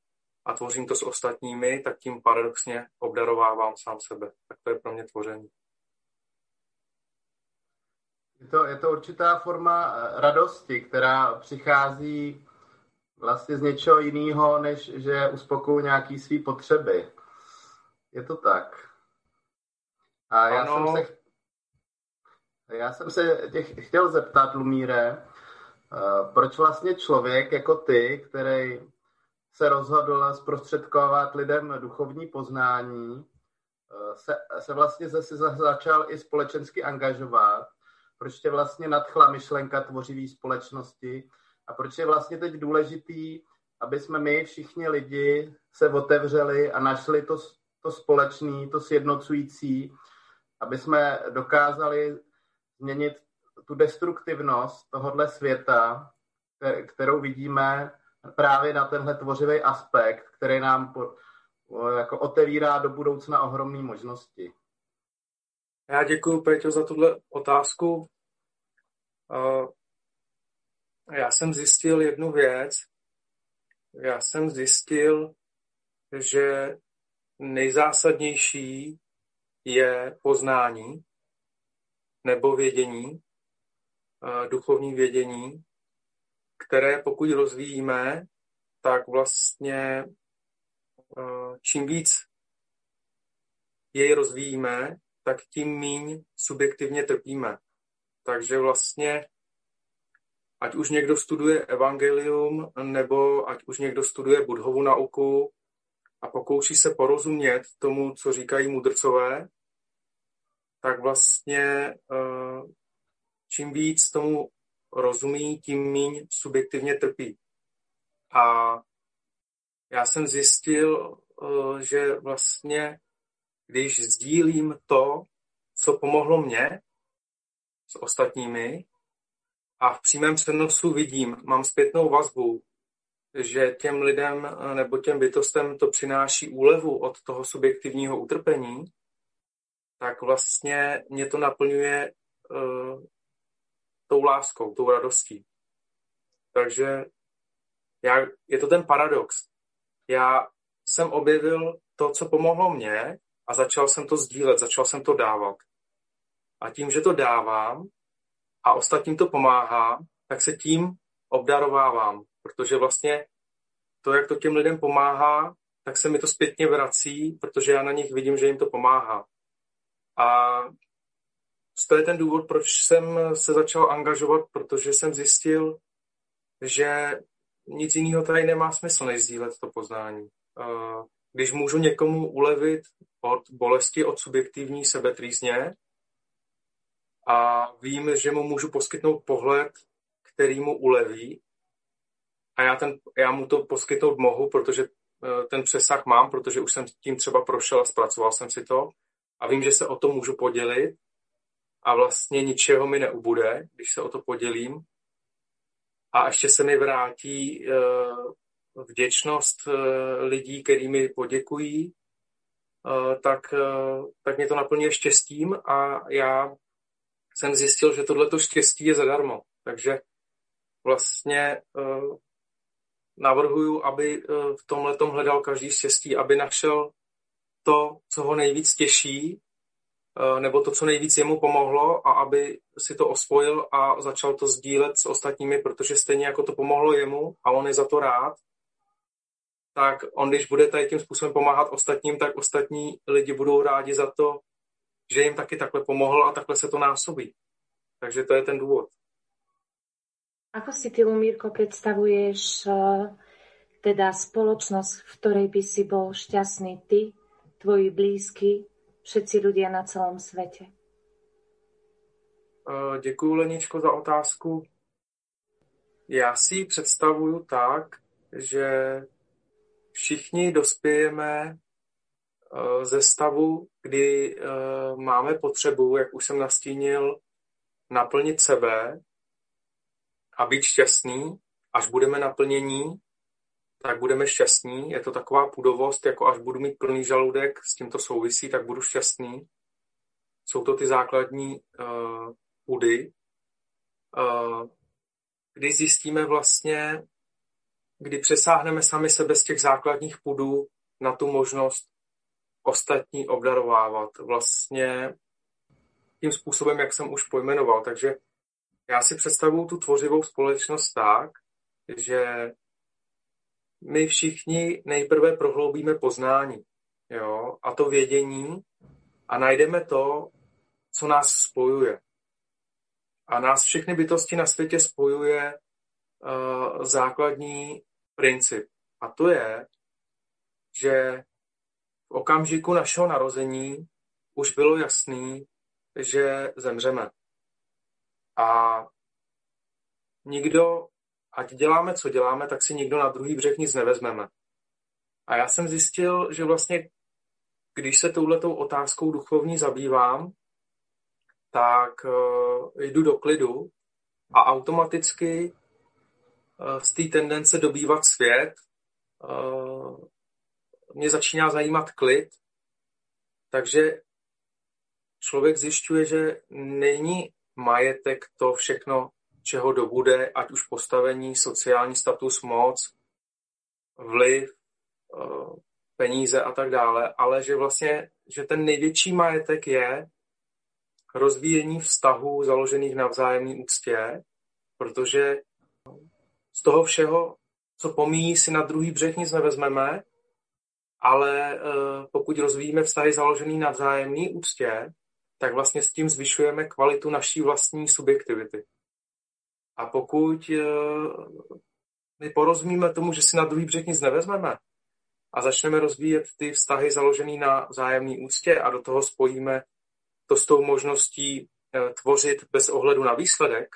a tvořím to s ostatními, tak tím paradoxně obdarovávám sám sebe. Tak to je pro mě tvoření. Je to, je to určitá forma eh, radosti, která přichází vlastně z něčeho jiného, než že uspokoju nějaký svý potřeby. Je to tak. A já ano. jsem se, já jsem se tě chtěl zeptat, Lumíre, eh, proč vlastně člověk jako ty, který se rozhodl zprostředkovat lidem duchovní poznání, eh, se, se vlastně zase začal i společensky angažovat, proč tě vlastně nadchla myšlenka tvořivý společnosti a proč je vlastně teď důležitý, aby jsme my všichni lidi se otevřeli a našli to, to společný, to sjednocující, aby jsme dokázali změnit tu destruktivnost tohohle světa, kterou vidíme právě na tenhle tvořivý aspekt, který nám po, jako otevírá do budoucna ohromné možnosti. Já děkuji, Peťo, za tuhle otázku. Já jsem zjistil jednu věc. Já jsem zjistil, že nejzásadnější je poznání nebo vědění, duchovní vědění, které pokud rozvíjíme, tak vlastně čím víc jej rozvíjíme, tak tím míň subjektivně trpíme. Takže vlastně, ať už někdo studuje evangelium, nebo ať už někdo studuje budhovu nauku a pokouší se porozumět tomu, co říkají mudrcové, tak vlastně eh, čím víc tomu rozumí, tím míň subjektivně trpí. A já jsem zjistil, eh, že vlastně, když sdílím to, co pomohlo mně s ostatními a v přímém přenosu vidím, mám zpětnou vazbu, že těm lidem eh, nebo těm bytostem to přináší úlevu od toho subjektivního utrpení, tak vlastně mě to naplňuje uh, tou láskou, tou radostí. Takže já, je to ten paradox. Já jsem objevil to, co pomohlo mně a začal jsem to sdílet, začal jsem to dávat. A tím, že to dávám a ostatním to pomáhá, tak se tím obdarovávám, protože vlastně to, jak to těm lidem pomáhá, tak se mi to zpětně vrací, protože já na nich vidím, že jim to pomáhá. A to je ten důvod, proč jsem se začal angažovat, protože jsem zjistil, že nic jiného tady nemá smysl, než sdílet to poznání. Když můžu někomu ulevit od bolesti, od subjektivní sebetrýzně a vím, že mu můžu poskytnout pohled, který mu uleví a já, ten, já mu to poskytnout mohu, protože eh, ten přesah mám, protože už jsem tím třeba prošel a zpracoval jsem si to a vím, že se o to můžu podělit a vlastně ničeho mi neubude, když se o to podělím. A ještě se mi vrátí eh, vděčnost eh, lidí, který mi poděkují, tak, tak mě to naplňuje štěstím a já jsem zjistil, že tohleto štěstí je zadarmo. Takže vlastně navrhuju, aby v tomhle hledal každý štěstí, aby našel to, co ho nejvíc těší, nebo to, co nejvíc jemu pomohlo a aby si to osvojil a začal to sdílet s ostatními, protože stejně jako to pomohlo jemu a on je za to rád, tak on, když bude tady tím způsobem pomáhat ostatním, tak ostatní lidi budou rádi za to, že jim taky takhle pomohl a takhle se to násobí. Takže to je ten důvod. Ako si ty, Lumírko, predstavuješ teda spoločnosť, v ktorej by si bol šťastný ty, tvoji blízky, všetci ľudia na celom svete? Děkuji, Leničko, za otázku. Já si ji představuju tak, že všichni dospějeme ze stavu, kdy máme potřebu, jak už jsem nastínil, naplnit sebe a být šťastný. Až budeme naplnění, tak budeme šťastní. Je to taková půdovost, jako až budu mít plný žaludek, s tím to souvisí, tak budu šťastný. Jsou to ty základní uh, půdy, uh, kdy zjistíme vlastně, kdy přesáhneme sami sebe z těch základních půdů na tu možnost ostatní obdarovávat. Vlastně tím způsobem, jak jsem už pojmenoval. Takže já si představuju tu tvořivou společnost tak, že my všichni nejprve prohloubíme poznání jo, a to vědění a najdeme to, co nás spojuje. A nás všechny bytosti na světě spojuje uh, základní princip. A to je, že v okamžiku našeho narození už bylo jasný, že zemřeme. A nikdo ať děláme, co děláme, tak si nikdo na druhý břeh nic nevezmeme. A já jsem zjistil, že vlastně, když se touhletou otázkou duchovní zabývám, tak uh, jdu do klidu a automaticky z té tendence dobývat svět mě začíná zajímat klid, takže člověk zjišťuje, že není majetek to všechno, čeho dobude, ať už postavení, sociální status, moc, vliv, peníze a tak dále, ale že vlastně, že ten největší majetek je rozvíjení vztahů založených na vzájemné úctě, protože z toho všeho, co pomíjí, si na druhý břeh nic nevezmeme, ale eh, pokud rozvíjíme vztahy založený na vzájemné úctě, tak vlastně s tím zvyšujeme kvalitu naší vlastní subjektivity. A pokud eh, my porozumíme tomu, že si na druhý břeh nic nevezmeme a začneme rozvíjet ty vztahy založené na vzájemné úctě a do toho spojíme to s tou možností eh, tvořit bez ohledu na výsledek,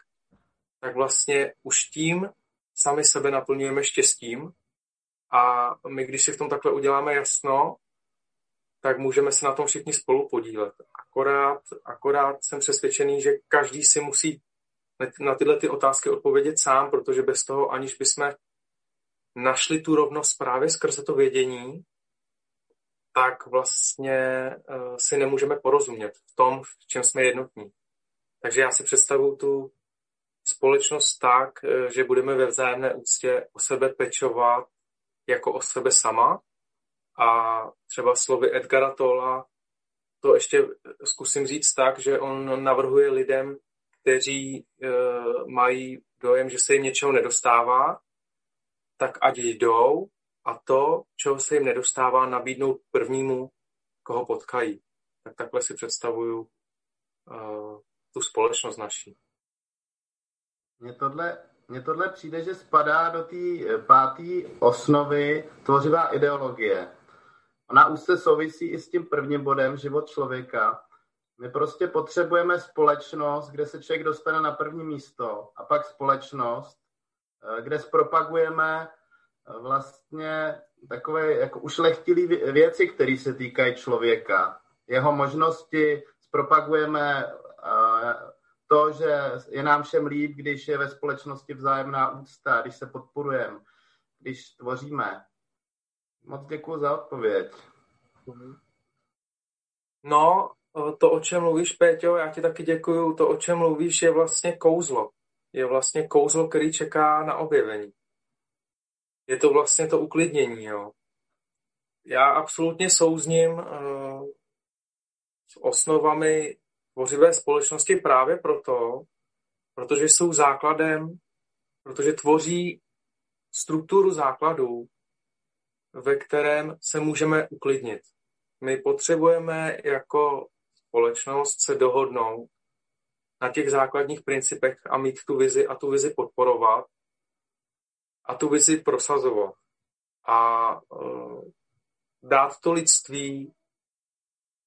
tak vlastně už tím sami sebe naplňujeme štěstím a my, když si v tom takhle uděláme jasno, tak můžeme se na tom všichni spolu podílet. Akorát, akorát jsem přesvědčený, že každý si musí na tyhle ty otázky odpovědět sám, protože bez toho, aniž bychom našli tu rovnost právě skrze to vědění, tak vlastně uh, si nemůžeme porozumět v tom, v čem jsme jednotní. Takže já si představuju tu společnost tak, uh, že budeme ve vzájemné úctě o sebe pečovat jako o sebe sama a třeba slovy Edgara Tola to ještě zkusím říct tak, že on navrhuje lidem, kteří uh, mají dojem, že se jim něčeho nedostává, tak ať jdou a to, čeho se jim nedostává, nabídnout prvnímu, koho potkají. Tak takhle si představuju uh, tu společnost naší. Mně tohle, mně tohle přijde, že spadá do té páté osnovy tvořivá ideologie. Ona už se souvisí i s tím prvním bodem život člověka. My prostě potřebujeme společnost, kde se člověk dostane na první místo a pak společnost, eh, kde zpropagujeme eh, vlastně takové jako ušlechtilé věci, které se týkají člověka. Jeho možnosti zpropagujeme eh, to, že je nám všem líp, když je ve společnosti vzájemná úcta, když se podporujeme, když tvoříme. Moc děkuji za odpověď. No, to, o čem mluvíš, Péťo, já ti taky děkuju. To, o čem mluvíš, je vlastně kouzlo. Je vlastně kouzlo, který čeká na objevení. Je to vlastně to uklidnění, jo. Já absolutně souzním uh, s osnovami tvořivé společnosti právě proto, protože jsou základem, protože tvoří strukturu základů, ve kterém se můžeme uklidnit. My potřebujeme jako společnost se dohodnout na těch základních principech a mít tu vizi a tu vizi podporovat a tu vizi prosazovat. A uh, dát to lidství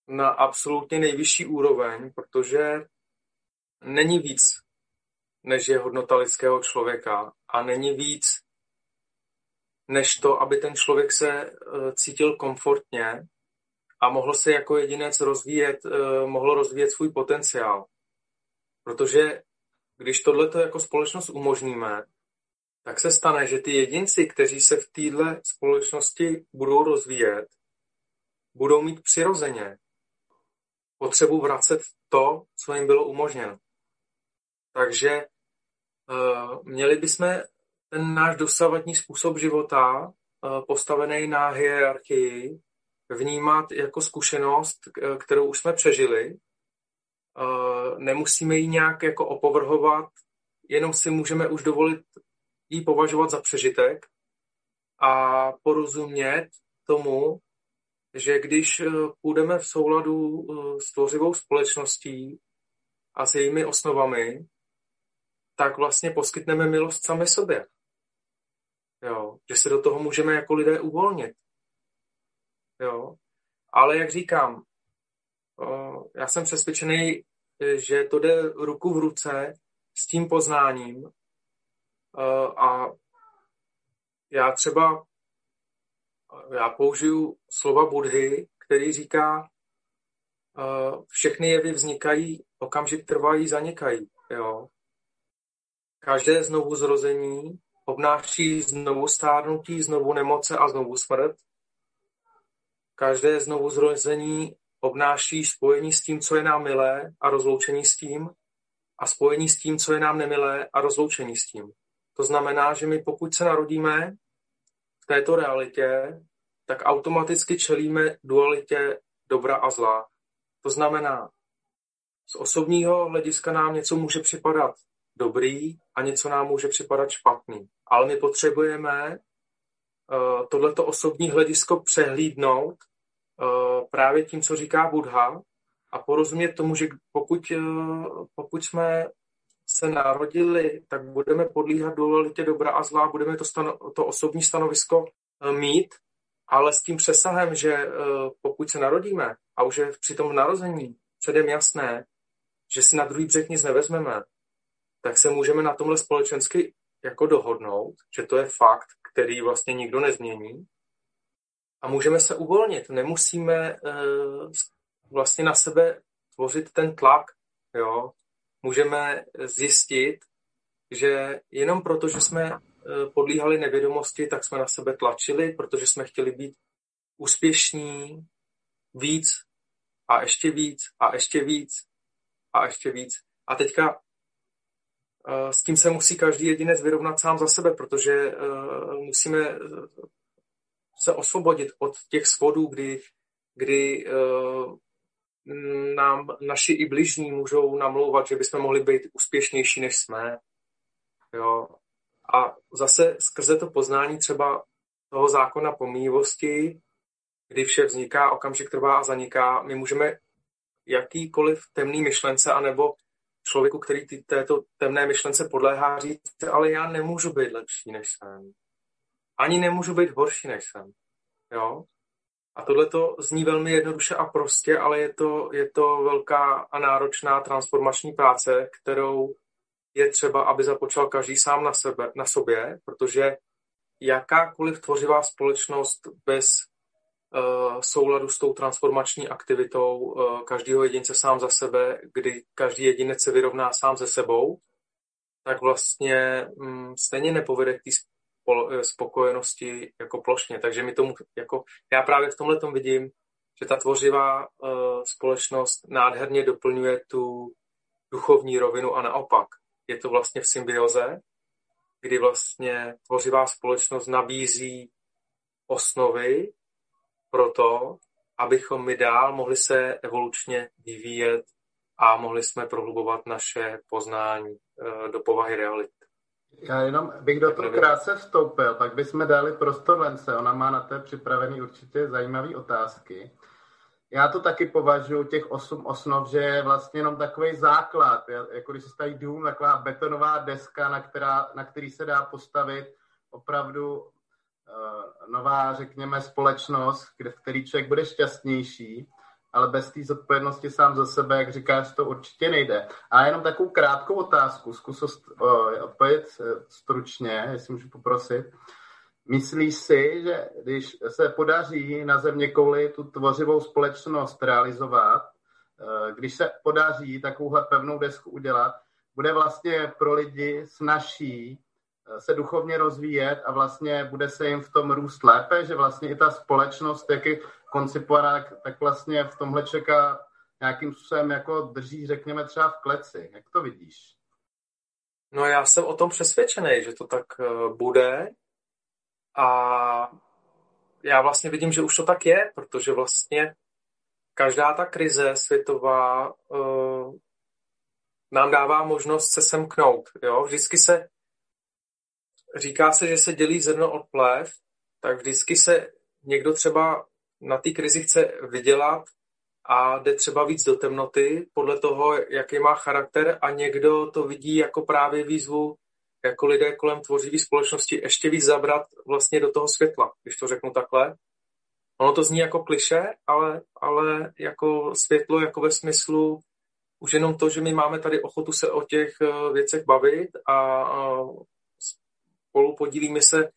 na absolutně nejvyšší úroveň, protože není víc, než je hodnota lidského člověka a není víc, než to, aby ten člověk se eh, cítil komfortně a mohl se jako jedinec rozvíjet, eh, mohl rozvíjet svůj potenciál. Protože když tohleto jako společnost umožníme, tak se stane, že ty jedinci, kteří se v této společnosti budou rozvíjet, budou mít přirozeně potřebu vracet to, co jim bylo umožněno. Takže uh, měli bychom ten náš dosavadní způsob života, uh, postavený na hierarchii, vnímat jako zkušenost, kterou už jsme přežili. Uh, nemusíme ji nějak jako opovrhovat, jenom si můžeme už dovolit ji považovat za přežitek a porozumět tomu, že když eh, půjdeme v souladu eh, s tvořivou společností a s jejími osnovami, tak vlastně poskytneme milost sami sobě. Jo, že se do toho můžeme jako lidé uvolnit. Jo. Ale jak říkám, já jsem přesvědčený, že to jde ruku v ruce s tím poznáním a já třeba já použiju slova Budhy, který říká, všechny jevy vznikají, okamžik trvají, zanikají. Jo. Každé znovu zrození obnáší znovu stárnutí, znovu nemoce a znovu smrt. Každé znovu zrození obnáší spojení s tím, co je nám milé a rozloučení s tím a spojení s tím, co je nám nemilé a rozloučení s tím. To znamená, že my pokud se narodíme v této realitě, tak automaticky čelíme dualitě dobra a zla. To znamená, z osobního hlediska nám něco může připadat dobrý a něco nám může připadat špatný. Ale my potřebujeme uh, tohleto osobní hledisko přehlídnout uh, právě tím, co říká Buddha a porozumět tomu, že pokud, uh, pokud jsme se narodili, tak budeme podlíhat dualitě dobra a zla, budeme to, stano, to osobní stanovisko mít, ale s tím přesahem, že pokud se narodíme a už je při tom narození předem jasné, že si na druhý břeh nic nevezmeme, tak se můžeme na tomhle společensky jako dohodnout, že to je fakt, který vlastně nikdo nezmění a můžeme se uvolnit. Nemusíme uh, vlastně na sebe tvořit ten tlak, jo. Můžeme zjistit, že jenom proto, že jsme uh, podlíhali nevědomosti, tak jsme na sebe tlačili, protože jsme chtěli být úspěšní víc a ještě víc a ještě víc a ještě víc. A teďka s tím se musí každý jedinec vyrovnat sám za sebe, protože uh, musíme eh, se osvobodit od těch svodů, kdy, kdy uh, nám naši i bližní můžou namlouvat, že bychom mohli být úspěšnější, než jsme. Jo. A zase skrze to poznání třeba toho zákona pomíjivosti, kdy vše vzniká, okamžik trvá a zaniká, my můžeme jakýkoliv temný myšlence, anebo člověku, který ty, této temné myšlence podléhá, říct, ale já nemůžu být lepší, než jsem. Ani nemůžu být horší, než jsem. Jo? A tohle to zní velmi jednoduše a prostě, ale je to, je to velká a náročná transformační práce, kterou je třeba, aby započal každý sám na, sebe, na sobě, protože jakákoliv tvořivá společnost bez souladu s tou transformační aktivitou eh, každého jedince sám za sebe, kdy každý jedinec se vyrovná sám se sebou, tak vlastně mm, stejně nepovede k té eh, spokojenosti jako plošně. Takže mi tomu, jako, já právě v tomhle tom vidím, že ta tvořivá společnost nádherně doplňuje tu duchovní rovinu a naopak. Je to vlastně v symbioze, kdy vlastně tvořivá společnost nabízí osnovy pro to, abychom my dál mohli se evolučně vyvíjet a mohli jsme prohlubovat naše poznání eh, do povahy reality. Já jenom bych do toho krátce vstoupil, pak bychom dali prostor Lence, ona má na to připravený určitě zajímavé otázky. Já to taky považuji, těch osm osnov, že je vlastně jenom takový základ, jako když se staví dům, taková betonová deska, na, která, na který se dá postavit opravdu nová, řekněme, společnost, kde, v který člověk bude šťastnější, ale bez té zodpovědnosti sám za sebe, jak říkáš, to určitě nejde. A jenom takovou krátkou otázku, zkus odpovědět eh, stručně, jestli můžu poprosit. Myslíš si, že když se podaří na země kouli tu tvořivou společnost realizovat, eh, když se podaří takovouhle pevnou desku udělat, bude vlastně pro lidi snažší se duchovně rozvíjet a vlastně bude se jim v tom růst lépe, že vlastně i ta společnost, jak je koncipovaná, tak vlastně v tomhle čeká nějakým způsobem jako drží, řekněme, třeba v kleci. Jak to vidíš? No já jsem o tom přesvědčený, že to tak eh, bude a já vlastně vidím, že už to tak je, protože vlastně každá ta krize světová uh, nám dává možnost se semknout. Jo? Vždycky se říká se, že se dělí zrno od plév, tak vždycky se někdo třeba na té krizi chce vydělat a jde třeba víc do temnoty podle toho, jaký má charakter a někdo to vidí jako právě výzvu jako lidé kolem tvořivé společnosti ještě víc zabrat vlastně do toho světla, když to řeknu takhle. Ono to zní jako kliše, ale, ale jako světlo, jako ve smyslu už jenom to, že my máme tady ochotu se o těch eh, věcech bavit a spolu podílíme se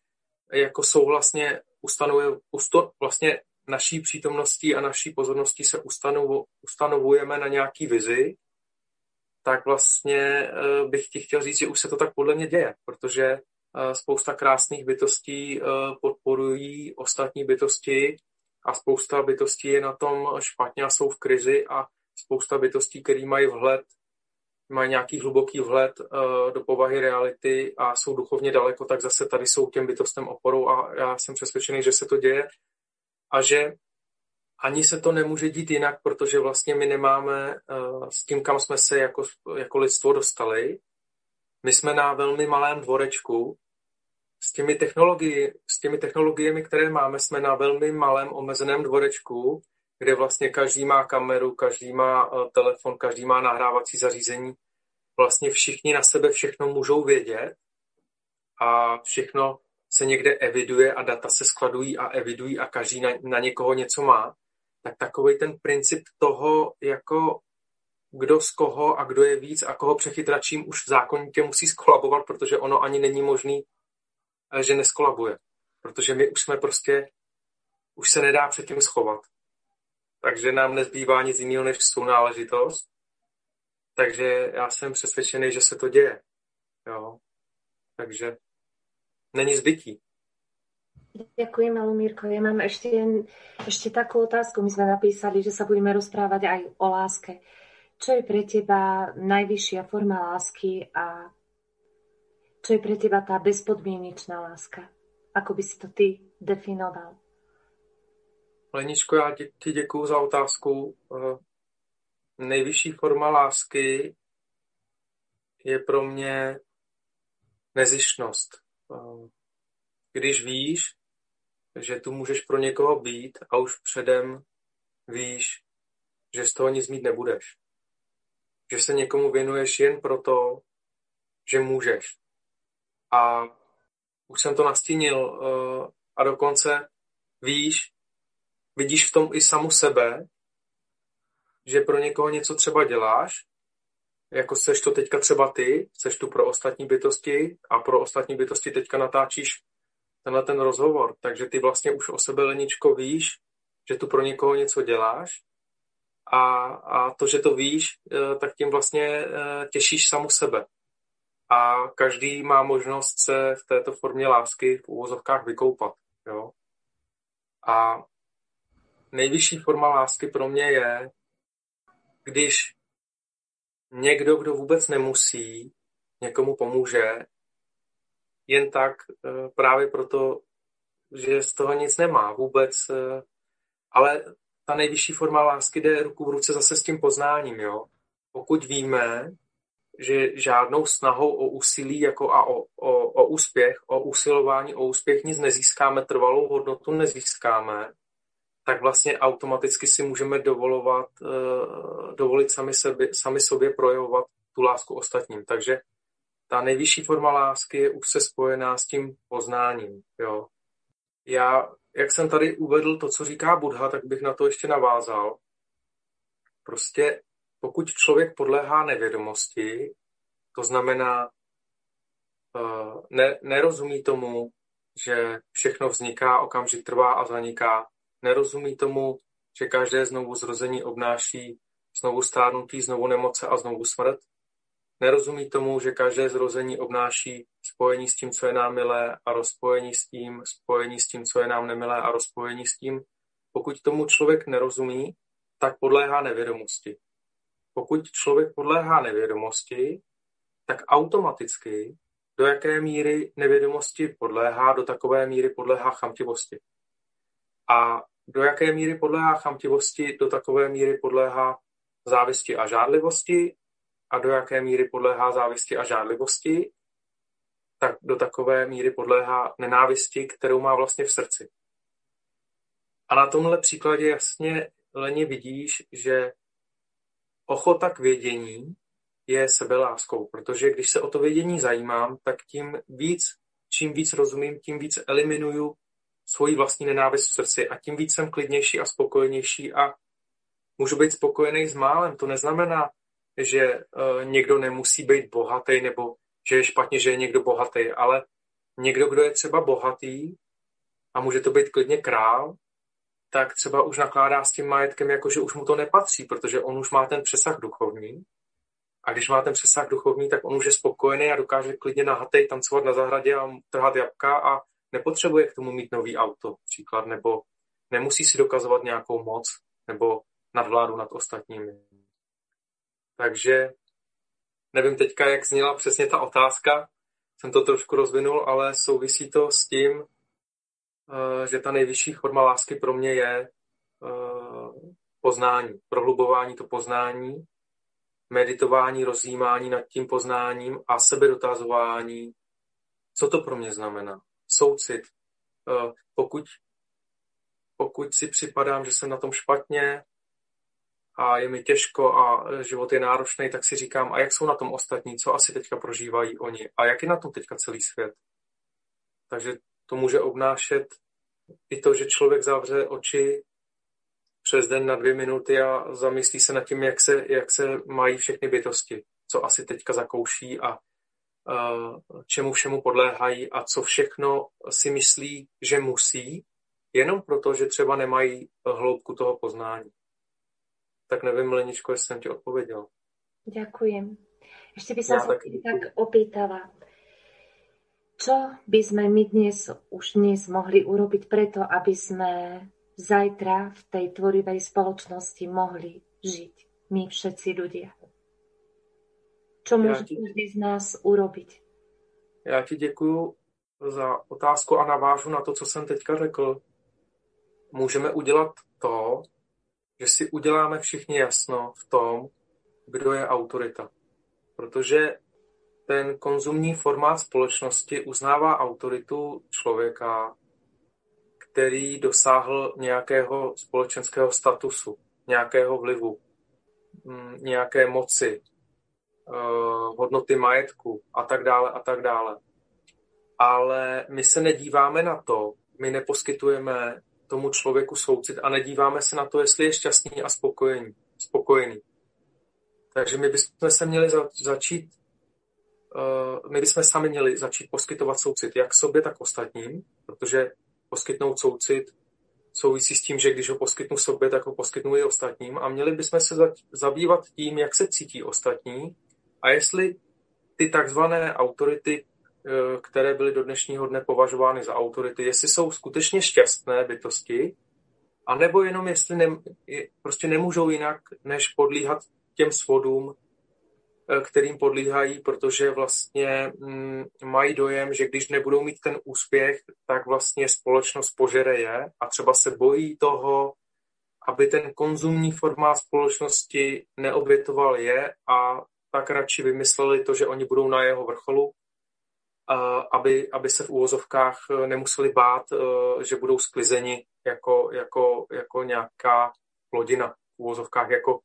jako souhlasně ustanovuje, usto, vlastně naší přítomností a naší pozorností se ustanovu, ustanovujeme na nějaký vizi, tak vlastně eh, bych ti chtěl říct, že už se to tak podle mě děje, protože spousta krásných bytostí podporují ostatní bytosti a spousta bytostí je na tom špatně a jsou v krizi a spousta bytostí, které mají vhled, mají nějaký hluboký vhled do povahy reality a jsou duchovně daleko, tak zase tady jsou těm bytostem oporou a já jsem přesvědčený, že se to děje a že ani se to nemůže dít jinak, protože vlastně my nemáme uh, s tím, kam jsme se jako, jako lidstvo dostali. My jsme na velmi malém dvorečku. S těmi, technologii, s těmi technologiemi, které máme, jsme na velmi malém omezeném dvorečku, kde vlastně každý má kameru, každý má uh, telefon, každý má nahrávací zařízení. Vlastně všichni na sebe všechno můžou vědět a všechno se někde eviduje a data se skladují a evidují a každý na, na někoho něco má tak takový ten princip toho, jako kdo z koho a kdo je víc a koho přechytračím už zákonitě musí skolabovat, protože ono ani není možný, eh, že neskolabuje. Protože my už jsme prostě, už se nedá před tím schovat. Takže nám nezbývá nic jiného než sounáležitost. Takže já jsem přesvědčený, že se to děje. Jo. Takže není zbytí. Ďakujem, Lumírko. Ja mám ešte, ešte takú otázku. My sme napísali, že sa budeme rozprávať aj o láske. Čo je pre teba najvyššia forma lásky a čo je pre teba tá bezpodmienečná láska? Ako by si to ty definoval? Leničko, já ti děkuju za otázku. Eh, nejvyšší forma lásky je pro mě nezišnost. Eh, když víš, že tu můžeš pro někoho být a už předem víš, že z toho nic mít nebudeš. Že se někomu věnuješ jen proto, že můžeš. A už jsem to nastínil uh, a dokonce víš, vidíš v tom i samu sebe, že pro někoho něco třeba děláš, jako seš to teďka třeba ty, seš tu pro ostatní bytosti a pro ostatní bytosti teďka natáčíš tenhle ten rozhovor. Takže ty vlastně už o sebe, Leničko, víš, že tu pro někoho něco děláš a, a to, že to víš, eh, tak tím vlastně eh, těšíš samu sebe. A každý má možnost se v této formě lásky v úvozovkách vykoupat. Jo? A nejvyšší forma lásky pro mě je, když někdo, kdo vůbec nemusí, někomu pomůže jen tak eh, právě proto, že z toho nic nemá vůbec. Eh, ale ta nejvyšší forma lásky jde ruku v ruce zase s tím poznáním. Jo? Pokud víme, že žádnou snahou o úsilí jako a o, o, o úspěch, o usilování o úspěch nic nezískáme, trvalou hodnotu nezískáme, tak vlastně automaticky si můžeme dovolovat, uh, dovolit sami, sebe, sami sobě projevovat tu lásku ostatním. Takže ta nejvyšší forma lásky je už se spojená s tím poznáním. Jo. Já, jak jsem tady uvedl to, co říká Buddha, tak bych na to ještě navázal. Prostě pokud člověk podléhá nevědomosti, to znamená, uh, ne, nerozumí tomu, že všechno vzniká, okamžik trvá a zaniká, nerozumí tomu, že každé znovu zrození obnáší znovu stárnutí, znovu nemoce a znovu smrt, Nerozumí tomu, že každé zrození obnáší spojení s tím, co je nám milé a rozpojení s tím, spojení s tím, co je nám nemilé a rozpojení s tím. Pokud tomu člověk nerozumí, tak podléhá nevědomosti. Pokud člověk podléhá nevědomosti, tak automaticky do jaké míry nevědomosti podléhá, do takové míry podléhá chamtivosti. A do jaké míry podléhá chamtivosti, do takové míry podléhá závisti a žádlivosti a do jaké míry podléhá závisti a žádlivosti, tak do takové míry podléhá nenávisti, kterou má vlastně v srdci. A na tomhle příkladě jasně Leni vidíš, že ochota k vědění je sebeláskou, protože když se o to vědění zajímám, tak tím víc, čím víc rozumím, tím víc eliminuju svoji vlastní nenávist v srdci a tím víc jsem klidnější a spokojenější a můžu být spokojený s málem. To neznamená, že uh, někdo nemusí být bohatý nebo že je špatně, že je někdo bohatý, ale někdo, kdo je třeba bohatý a může to být klidně král, tak třeba už nakládá s tím majetkem, jako že už mu to nepatří, protože on už má ten přesah duchovní A když má ten přesah duchovní, tak on už je spokojený a dokáže klidně nahatej tancovat na zahradě a trhat jabka a nepotřebuje k tomu mít nový auto, příklad, nebo nemusí si dokazovat nějakou moc nebo nadvládu nad ostatními. Takže nevím teďka, jak zněla přesně ta otázka, jsem to trošku rozvinul, ale souvisí to s tím, eh, že ta nejvyšší forma lásky pro mě je eh, poznání, prohlubování to poznání, meditování, rozjímání nad tím poznáním a sebedotazování, co to pro mě znamená. Soucit. Eh, pokud, pokud si připadám, že jsem na tom špatně, a je mi těžko a život je náročný, tak si říkám, a jak jsou na tom ostatní, co asi teďka prožívají oni a jak je na tom teďka celý svět. Takže to může obnášet i to, že člověk zavře oči přes den na dvě minuty a zamyslí se nad tím, jak se, jak se mají všechny bytosti, co asi teďka zakouší a čemu všemu podléhají a co všechno si myslí, že musí, jenom proto, že třeba nemají hloubku toho poznání. Tak nevím, Leničko, jestli jsem ti odpověděl. Ďakujem. Ešte by som sa tak... tak opýtala. Čo by sme my dnes, už dnes mohli urobiť preto, aby sme zajtra v tej tvorivej spoločnosti mohli žiť my všetci ľudia? Čo môže ti... každý z nás urobiť? Já ti děkuju za otázku a navážu na to, co jsem teďka řekl. Můžeme udělat to, že si uděláme všichni jasno v tom, kdo je autorita. Protože ten konzumní formát společnosti uznává autoritu člověka, který dosáhl nějakého společenského statusu, nějakého vlivu, mm, nějaké moci, eh, hodnoty majetku a tak dále a tak dále. Ale my se nedíváme na to, my neposkytujeme tomu člověku soucit a nedíváme se na to, jestli je šťastný a spokojený. spokojený. Takže my bychom se měli za, začít, uh, my bychom sami měli začít poskytovat soucit jak sobě, tak ostatním, protože poskytnout soucit souvisí s tím, že když ho poskytnu sobě, tak ho poskytnu i ostatním a měli bychom se za, zabývat tím, jak se cítí ostatní a jestli ty takzvané autority, Eh, které byly do dnešního dne považovány za autority, jestli jsou skutečně šťastné bytosti, anebo jenom jestli ne, prostě nemůžou jinak, než podlíhat těm svodům, eh, kterým podlíhají, protože vlastně mm, mají dojem, že když nebudou mít ten úspěch, tak vlastně společnost požere je a třeba se bojí toho, aby ten konzumní formát společnosti neobětoval je a tak radši vymysleli to, že oni budou na jeho vrcholu aby, aby se v úvozovkách eh, nemuseli bát, eh, že budou sklizeni jako, jako, jako nějaká plodina v úvozovkách, jako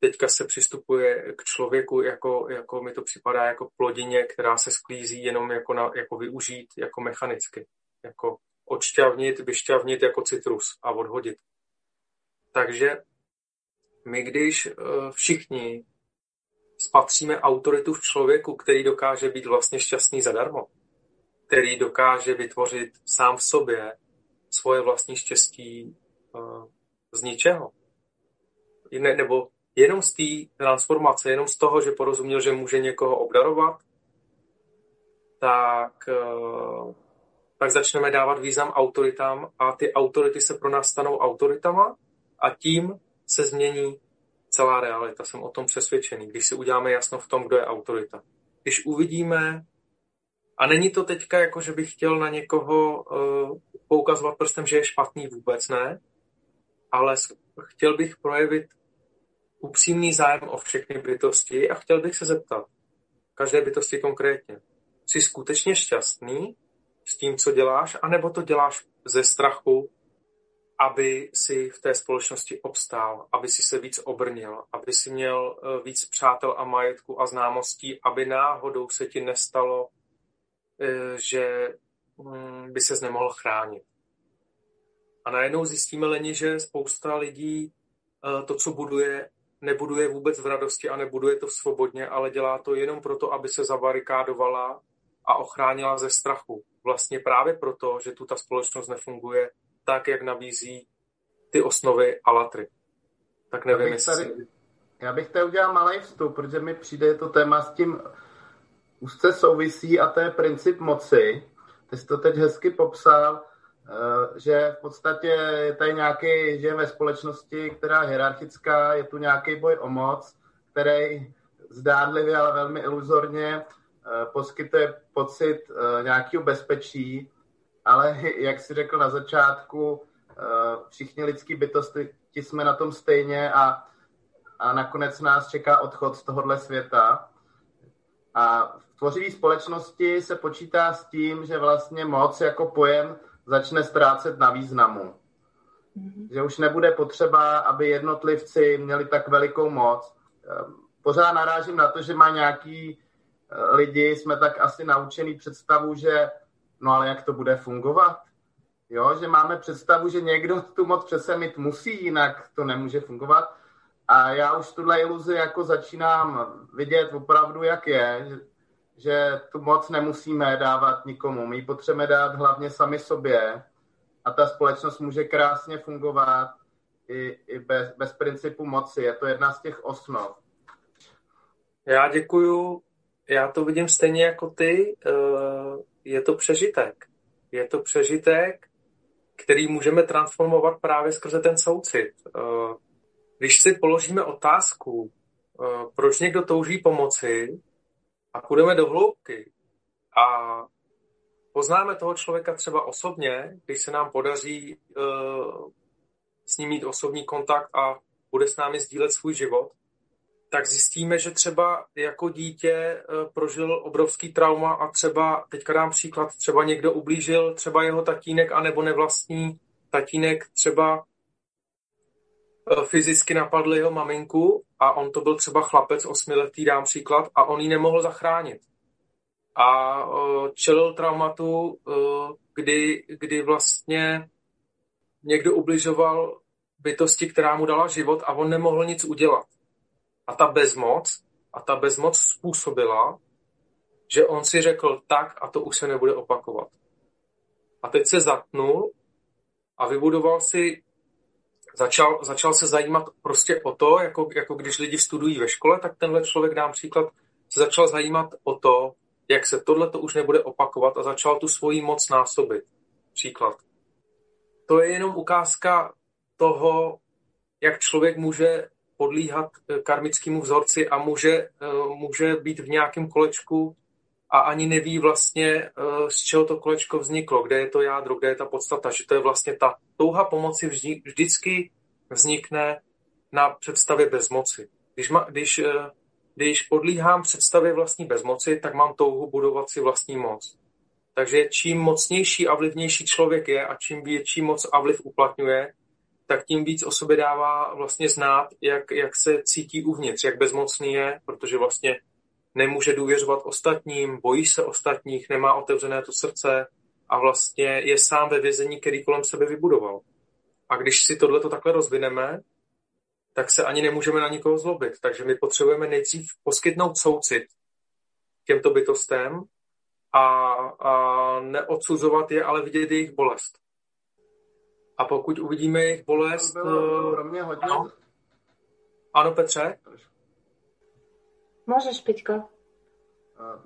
teďka se přistupuje k člověku, jako, jako mi to připadá jako plodině, která se sklízí jenom jako, na, jako využít jako mechanicky, jako odšťavnit, vyšťavnit jako citrus a odhodit. Takže my když eh, všichni spatříme autoritu v člověku, který dokáže být vlastně šťastný zadarmo, který dokáže vytvořit sám v sobě svoje vlastní štěstí uh, z ničeho. Ne, nebo jenom z té transformace, jenom z toho, že porozuměl, že může někoho obdarovat, tak, uh, tak začneme dávat význam autoritám a ty autority se pro nás stanou autoritama a tím se změní celá realita. Jsem o tom přesvědčený, když si uděláme jasno v tom, kdo je autorita. Když uvidíme, a není to teďka jako, že bych chtěl na někoho uh, poukazovat prstem, že je špatný, vůbec ne, ale chtěl bych projevit upřímný zájem o všechny bytosti a chtěl bych se zeptat, každé bytosti konkrétně, jsi skutečně šťastný s tím, co děláš, anebo to děláš ze strachu, aby si v té společnosti obstál, aby si se víc obrnil, aby si měl eh, víc přátel a majetku a známostí, aby náhodou se ti nestalo, eh, že hm, by se nemohl chránit. A najednou zjistíme leni, že spousta lidí eh, to, co buduje, nebuduje vůbec v radosti a nebuduje to svobodně, ale dělá to jenom proto, aby se zavarikádovala a ochránila ze strachu. Vlastně právě proto, že tu ta společnost nefunguje tak, jak nabízí ty osnovy Alatry. Tak nevím, já bych, tady, já bych tady udělal malý vstup, protože mi přijde to téma s tím úzce souvisí a to je princip moci. Ty jsi to teď hezky popsal, eh, že v podstatě je tady nějaký, že ve společnosti, která je hierarchická, je tu nějaký boj o moc, který zdánlivě, ale velmi iluzorně eh, poskytuje pocit eh, nějakého bezpečí, ale jak si řekl na začátku, všichni lidský bytosti jsme na tom stejně a, a nakonec nás čeká odchod z tohohle světa. A v tvořivé společnosti se počítá s tím, že vlastně moc jako pojem začne ztrácet na významu. Mm-hmm. Že už nebude potřeba, aby jednotlivci měli tak velikou moc. Ehm, pořád narážím na to, že má nějaký eh, lidi, jsme tak asi naučený představu, že no ale jak to bude fungovat? Jo, že máme představu, že někdo tu moc přece mít musí, jinak to nemůže fungovat. A já už tuhle iluzi jako začínám vidět opravdu, jak je, že, že tu moc nemusíme dávat nikomu. My ji potřebujeme dát hlavně sami sobě a ta společnost může krásně fungovat i, i bez, bez principu moci. Je to jedna z těch osnov. Já děkuju. Já to vidím stejně jako ty. Eh, je to přežitek. Je to přežitek, který můžeme transformovat právě skrze ten soucit. Eh, když si položíme otázku, eh, proč někdo touží pomoci a půjdeme do hloubky a poznáme toho člověka třeba osobně, když se nám podaří eh, s ním mít osobní kontakt a bude s námi sdílet svůj život, tak zjistíme, že třeba jako dítě eh, prožil obrovský trauma a třeba, teďka dám příklad, třeba někdo ublížil, třeba jeho tatínek, anebo nevlastní tatínek třeba eh, fyzicky napadl jeho maminku a on to byl třeba chlapec osmiletý, dám příklad, a on ji nemohl zachránit. A eh, čelil traumatu, kdy, kdy vlastně někdo ubližoval bytosti, která mu dala život a on nemohl nic udělat. A ta bezmoc, a ta bezmoc způsobila, že on si řekl tak a to už se nebude opakovat. A teď se zatnul a vybudoval si, začal, začal se zajímat prostě o to, jako, jako když lidi studují ve škole, tak tenhle člověk, dám příklad, se začal zajímat o to, jak se tohle to už nebude opakovat a začal tu svoji moc násobit. Příklad. To je jenom ukázka toho, jak člověk může podlíhat eh, karmickému vzorci a může, eh, může být v nějakém kolečku a ani neví vlastně, eh, z čeho to kolečko vzniklo, kde je to jádro, kde je ta podstata, že to je vlastně ta touha pomoci vždycky vznikne na představě bezmoci. Když, ma, když, když podlíhám představě vlastní bezmoci, tak mám touhu budovat si vlastní moc. Takže čím mocnější a vlivnější člověk je a čím větší moc a vliv uplatňuje, tak tím víc o sobě dává vlastně znát, jak, jak se cítí uvnitř, jak bezmocný je, protože vlastně nemůže důvěřovat ostatním, bojí se ostatních, nemá otevřené to srdce a vlastně je sám ve vězení, který kolem sebe vybudoval. A když si tohle takhle rozvineme, tak se ani nemůžeme na nikoho zlobit. Takže my potřebujeme nejdřív poskytnout soucit těmto bytostem a, a neodsuzovat je, ale vidět jejich bolest. A pokud uvidíme jejich bolest... To bylo pro mě hodně... Ano, ano Petře? Můžeš, Piťko.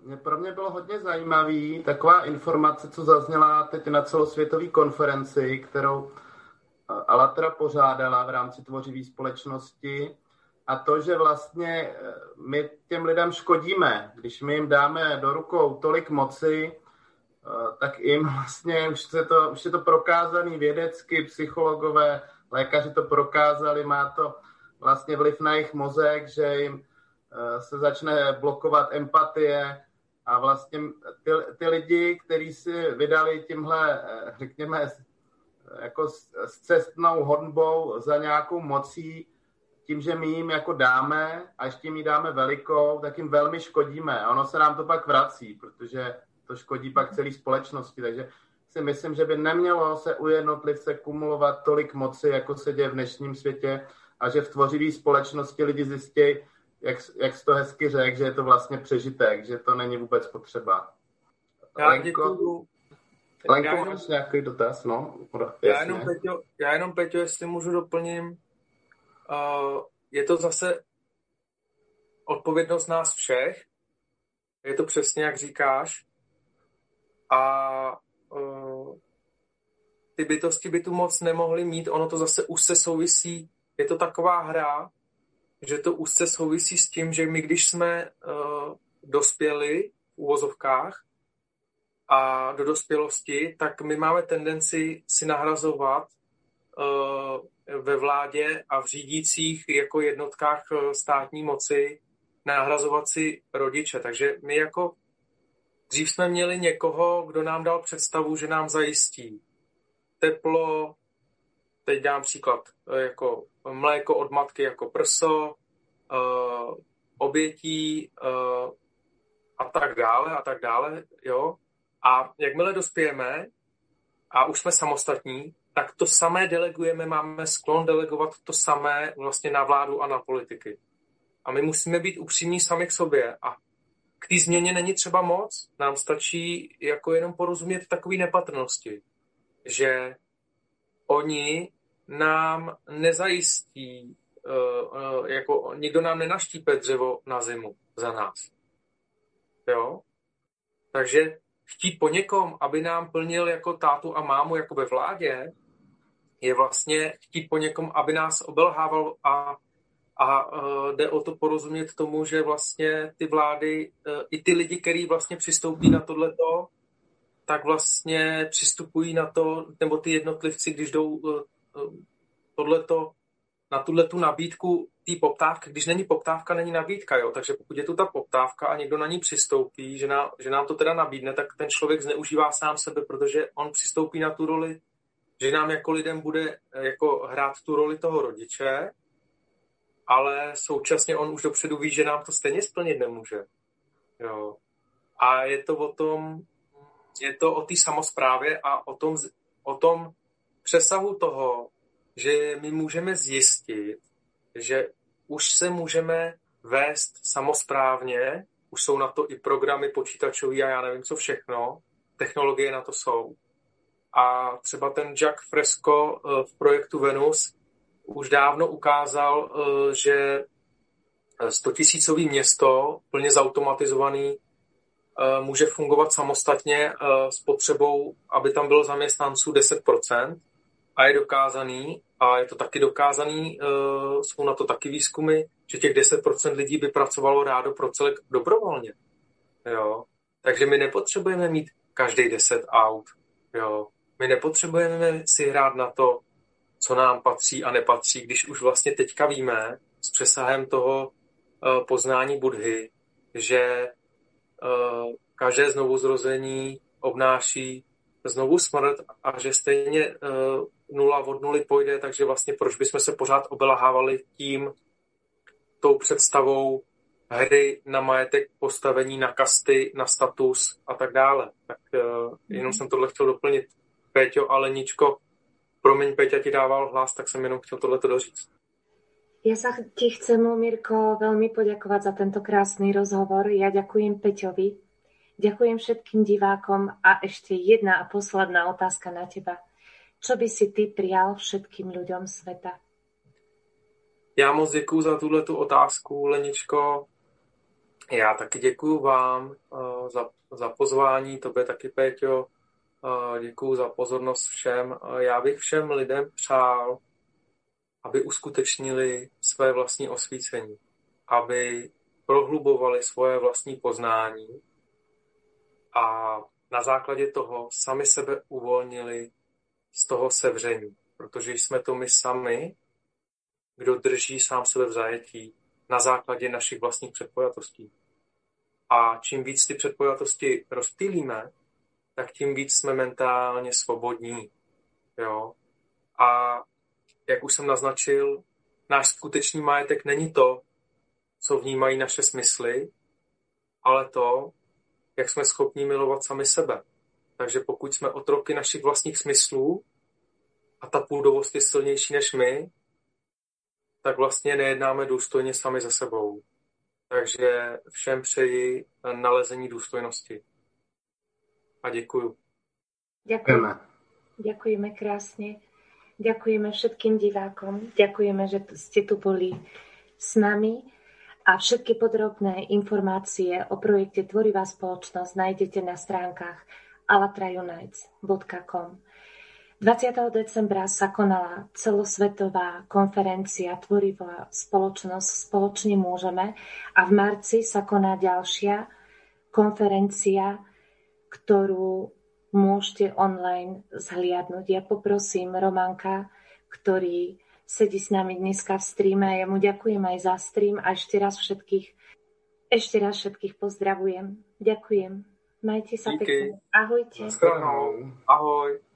Mě pro mě bylo hodně zajímavý taková informace, co zazněla teď na celosvětové konferenci, kterou Alatra pořádala v rámci tvořivé společnosti a to, že vlastně my těm lidem škodíme, když my jim dáme do rukou tolik moci, Eh, tak jim vlastně už, se to, už je to prokázaný vědecky, psychologové, lékaři to prokázali, má to vlastně vliv na jejich mozek, že jim eh, se začne blokovat empatie a vlastně ty, ty lidi, kteří si vydali tímhle, eh, řekněme, jako s cestnou honbou za nějakou mocí, tím, že my jim jako dáme a ještě jim ji dáme velikou, tak jim velmi škodíme. A ono se nám to pak vrací, protože to škodí pak celé společnosti. Takže si myslím, že by nemělo se u jednotlivce kumulovat tolik moci, jako se děje v dnešním světě a že v tvořivé společnosti lidi zjistí, jak, jak jsi to hezky řekl, že je to vlastně přežitek, že to není vůbec potřeba. Já Lenko, děkuju. Lenko, já jenom, máš nějaký dotaz? No, já, jenom, Peťo, já jenom, Peťo, jestli můžu doplním, uh, je to zase odpovědnost nás všech. Je to přesně, jak říkáš. A uh, ty bytosti by tu moc nemohly mít. Ono to zase se souvisí. Je to taková hra, že to úzce souvisí s tím, že my, když jsme uh, dospěli v úvozovkách a do dospělosti, tak my máme tendenci si nahrazovat uh, ve vládě a v řídících jako jednotkách státní moci nahrazovat si rodiče. Takže my jako dřív jsme měli někoho, kdo nám dal představu, že nám zajistí teplo, teď dám příklad, jako mléko od matky jako prso, uh, obětí uh, a tak dále a tak dále, jo. A jakmile dospějeme a už jsme samostatní, tak to samé delegujeme, máme sklon delegovat to samé vlastně na vládu a na politiky. A my musíme být upřímní sami k sobě a k té změně není třeba moc, nám stačí jako jenom porozumět takové nepatrnosti, že oni nám nezajistí, uh, uh, jako nikdo nám nenaštípe dřevo na zimu za nás. Jo? Takže chtít po někom, aby nám plnil jako tátu a mámu jako ve vládě, je vlastně chtít po někom, aby nás obelhával a, a uh, jde o to porozumět tomu, že vlastně ty vlády, uh, i ty lidi, kteří vlastně přistoupí na tohleto, tak vlastně přistupují na to, nebo ty jednotlivci, když jdou uh, tohleto, na tuhle tu nabídku té poptávky, když není poptávka, není nabídka, jo? takže pokud je tu ta poptávka a někdo na ní přistoupí, že, na, že nám to teda nabídne, tak ten člověk zneužívá sám sebe, protože on přistoupí na tu roli, že nám jako lidem bude jako hrát tu roli toho rodiče, ale současně on už dopředu ví, že nám to stejně splnit nemůže. Jo. A je to o tom, je to o té samozprávě a o tom, o tom přesahu toho, že my můžeme zjistit, že už se můžeme vést samozprávně, už jsou na to i programy počítačové a já nevím co všechno, technologie na to jsou. A třeba ten Jack Fresco eh, v projektu Venus už dávno ukázal, eh, že 100 tisícový město, plně zautomatizovaný, eh, může fungovat samostatně s potřebou, aby tam bylo zaměstnanců 10%, a je dokázaný, a je to taky dokázaný, jsou na to taky výzkumy, že těch 10% lidí by pracovalo rádo pro celek dobrovolně. Jo? Takže my nepotřebujeme mít každý 10 aut. Jo? My nepotřebujeme si hrát na to, co nám patří a nepatří, když už vlastně teďka víme s přesahem toho uh, poznání Budhy, že uh, každé znovuzrození obnáší znovu smrt a že stejně uh, nula od nuly pojde, takže vlastně proč bychom se pořád obelahávali tím, tou představou hry na majetek, postavení na kasty, na status a tak dále. Tak jenom jsem tohle chtěl doplnit. Péťo a Leničko, promiň, Péťa ti dával hlas, tak jsem jenom chtěl tohle doříct. Ja sa ti chcem, Mirko, veľmi poďakovať za tento krásny rozhovor. Ja ďakujem Peťovi, ďakujem všetkým divákom a ešte jedna a posledná otázka na teba. Čo by si ty prijal všetkým ľuďom sveta? Já moc děkuji za tuhle tu otázku, Leničko. Já taky děkuji vám uh, za, za pozvání, tobě taky, Péťo. Děkuji za pozornost všem. Já bych všem lidem přál, aby uskutečnili své vlastní osvícení, aby prohlubovali svoje vlastní poznání a na základě toho sami sebe uvolnili z toho sevření, protože jsme to my sami, kdo drží sám sebe v zajetí na základě našich vlastních předpojatostí. A čím víc ty předpojatosti rozptýlíme, tak tím víc jsme mentálně svobodní. Jo? A jak už jsem naznačil, náš skutečný majetek není to, co vnímají naše smysly, ale to, jak jsme schopni milovat sami sebe. Takže pokud jsme otroky našich vlastních smyslů a ta půdovost je silnější než my, tak vlastně nejednáme důstojně sami za sebou. Takže všem přeji nalezení důstojnosti. A děkuju. Ďakujeme. Ďakujeme krásne. Ďakujeme všetkým divákom. Ďakujeme, že ste tu boli s nami. A všetky podrobné informácie o projekte Tvorivá spoločnosť nájdete na stránkach alatraunites.com. 20. decembra sa konala celosvetová konferencia Tvorivá spoločnosť Spoločne môžeme a v marci sa koná ďalšia konferencia, ktorú môžete online zhliadnúť. Ja poprosím Romanka, ktorý sedí s nami dneska v streame. Ja mu ďakujem aj za stream a ešte raz všetkých, ešte raz všetkých pozdravujem. Ďakujem. Majte sa Díky. pekne. Ahojte. Ahoj.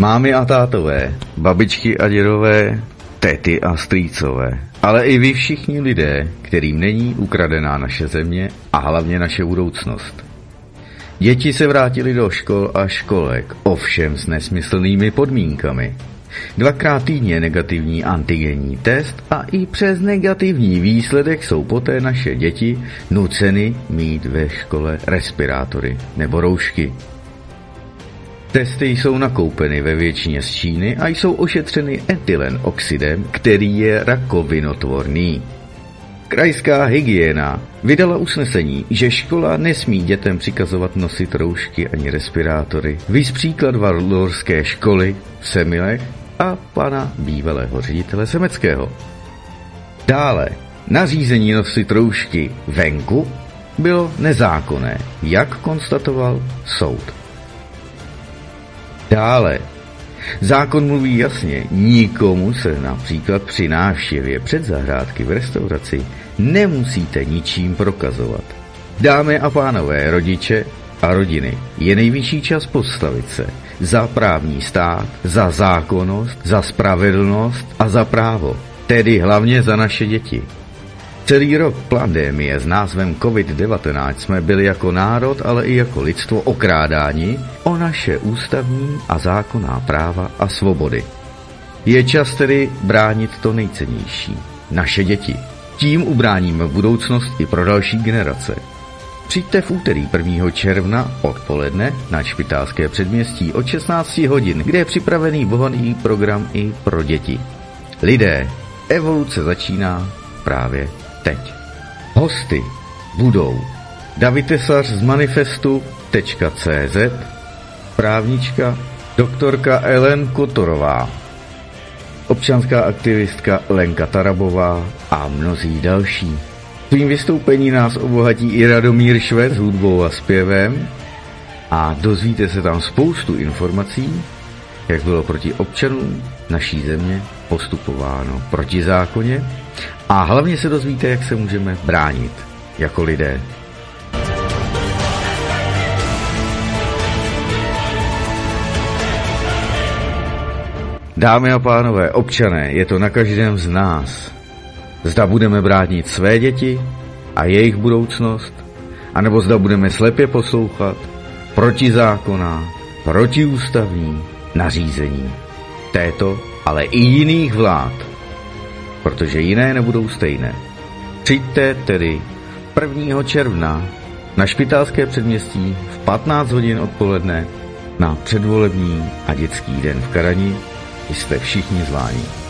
Mámy a tátové, babičky a dědové, tety a strýcové, ale i vy všichni lidé, kterým není ukradená naše země a hlavně naše budoucnost. Děti se vrátily do škol a školek, ovšem s nesmyslnými podmínkami. Dvakrát týdně negativní antigenní test a i přes negativní výsledek jsou poté naše děti nuceny mít ve škole respirátory nebo roušky. Testy jsou nakoupeny ve většině z Číny a jsou ošetřeny etylen oxidem, který je rakovinotvorný. Krajská hygiena vydala usnesení, že škola nesmí dětem přikazovat nosit roušky ani respirátory. Vys příklad Valorské školy v Semilech a pana bývalého ředitele Semeckého. Dále, nařízení nosit roušky venku bylo nezákonné, jak konstatoval soud. Dále, zákon mluví jasně, nikomu se například při návštěvě před zahrádky v restauraci nemusíte ničím prokazovat. Dámy a pánové, rodiče a rodiny, je nejvyšší čas postavit se za právní stát, za zákonnost, za spravedlnost a za právo, tedy hlavně za naše děti. Celý rok pandémie s názvem COVID-19 jsme byli jako národ, ale i jako lidstvo okrádáni o naše ústavní a zákonná práva a svobody. Je čas tedy bránit to nejcennější, naše děti. Tím ubráníme budoucnost i pro další generace. Přijďte v úterý 1. června odpoledne na Špitálské předměstí od 16 hodin, kde je připravený bohatý program i pro děti. Lidé, evoluce začíná právě teď. Hosty budou David Tesař z manifestu.cz, právnička doktorka Ellen Kotorová, občanská aktivistka Lenka Tarabová a mnozí další. Svým vystoupení nás obohatí i Radomír Švec s hudbou a zpěvem a dozvíte se tam spoustu informací, jak bylo proti občanům naší země postupováno proti zákoně a hlavně se dozvíte, jak se můžeme bránit jako lidé. Dámy a pánové, občané, je to na každém z nás. Zda budeme bránit své děti a jejich budoucnost, anebo zda budeme slepě poslouchat protizákonná, protiústavní nařízení této, ale i jiných vlád, protože jiné nebudou stejné. Přijďte tedy 1. června na Špitálské předměstí v 15 hodin odpoledne na předvolební a dětský den v Karani. Jste všichni zváni.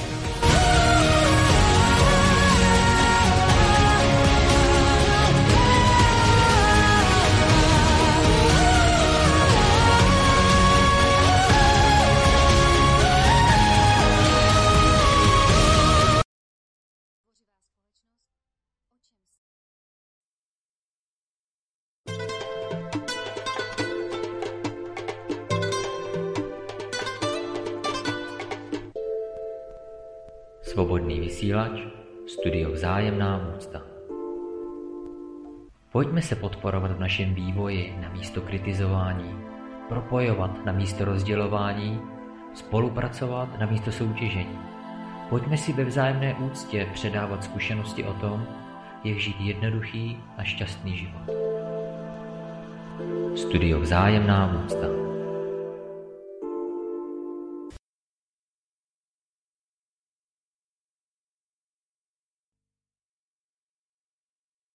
Vzájemná úcta. Pojďme se podporovat v našem vývoji na místo kritizování, propojovat na místo rozdělování, spolupracovat na místo soutěžení. Pojďme si ve vzájemné úctě předávat zkušenosti o tom, jak žít jednoduchý a šťastný život. Studio Vzájemná úcta.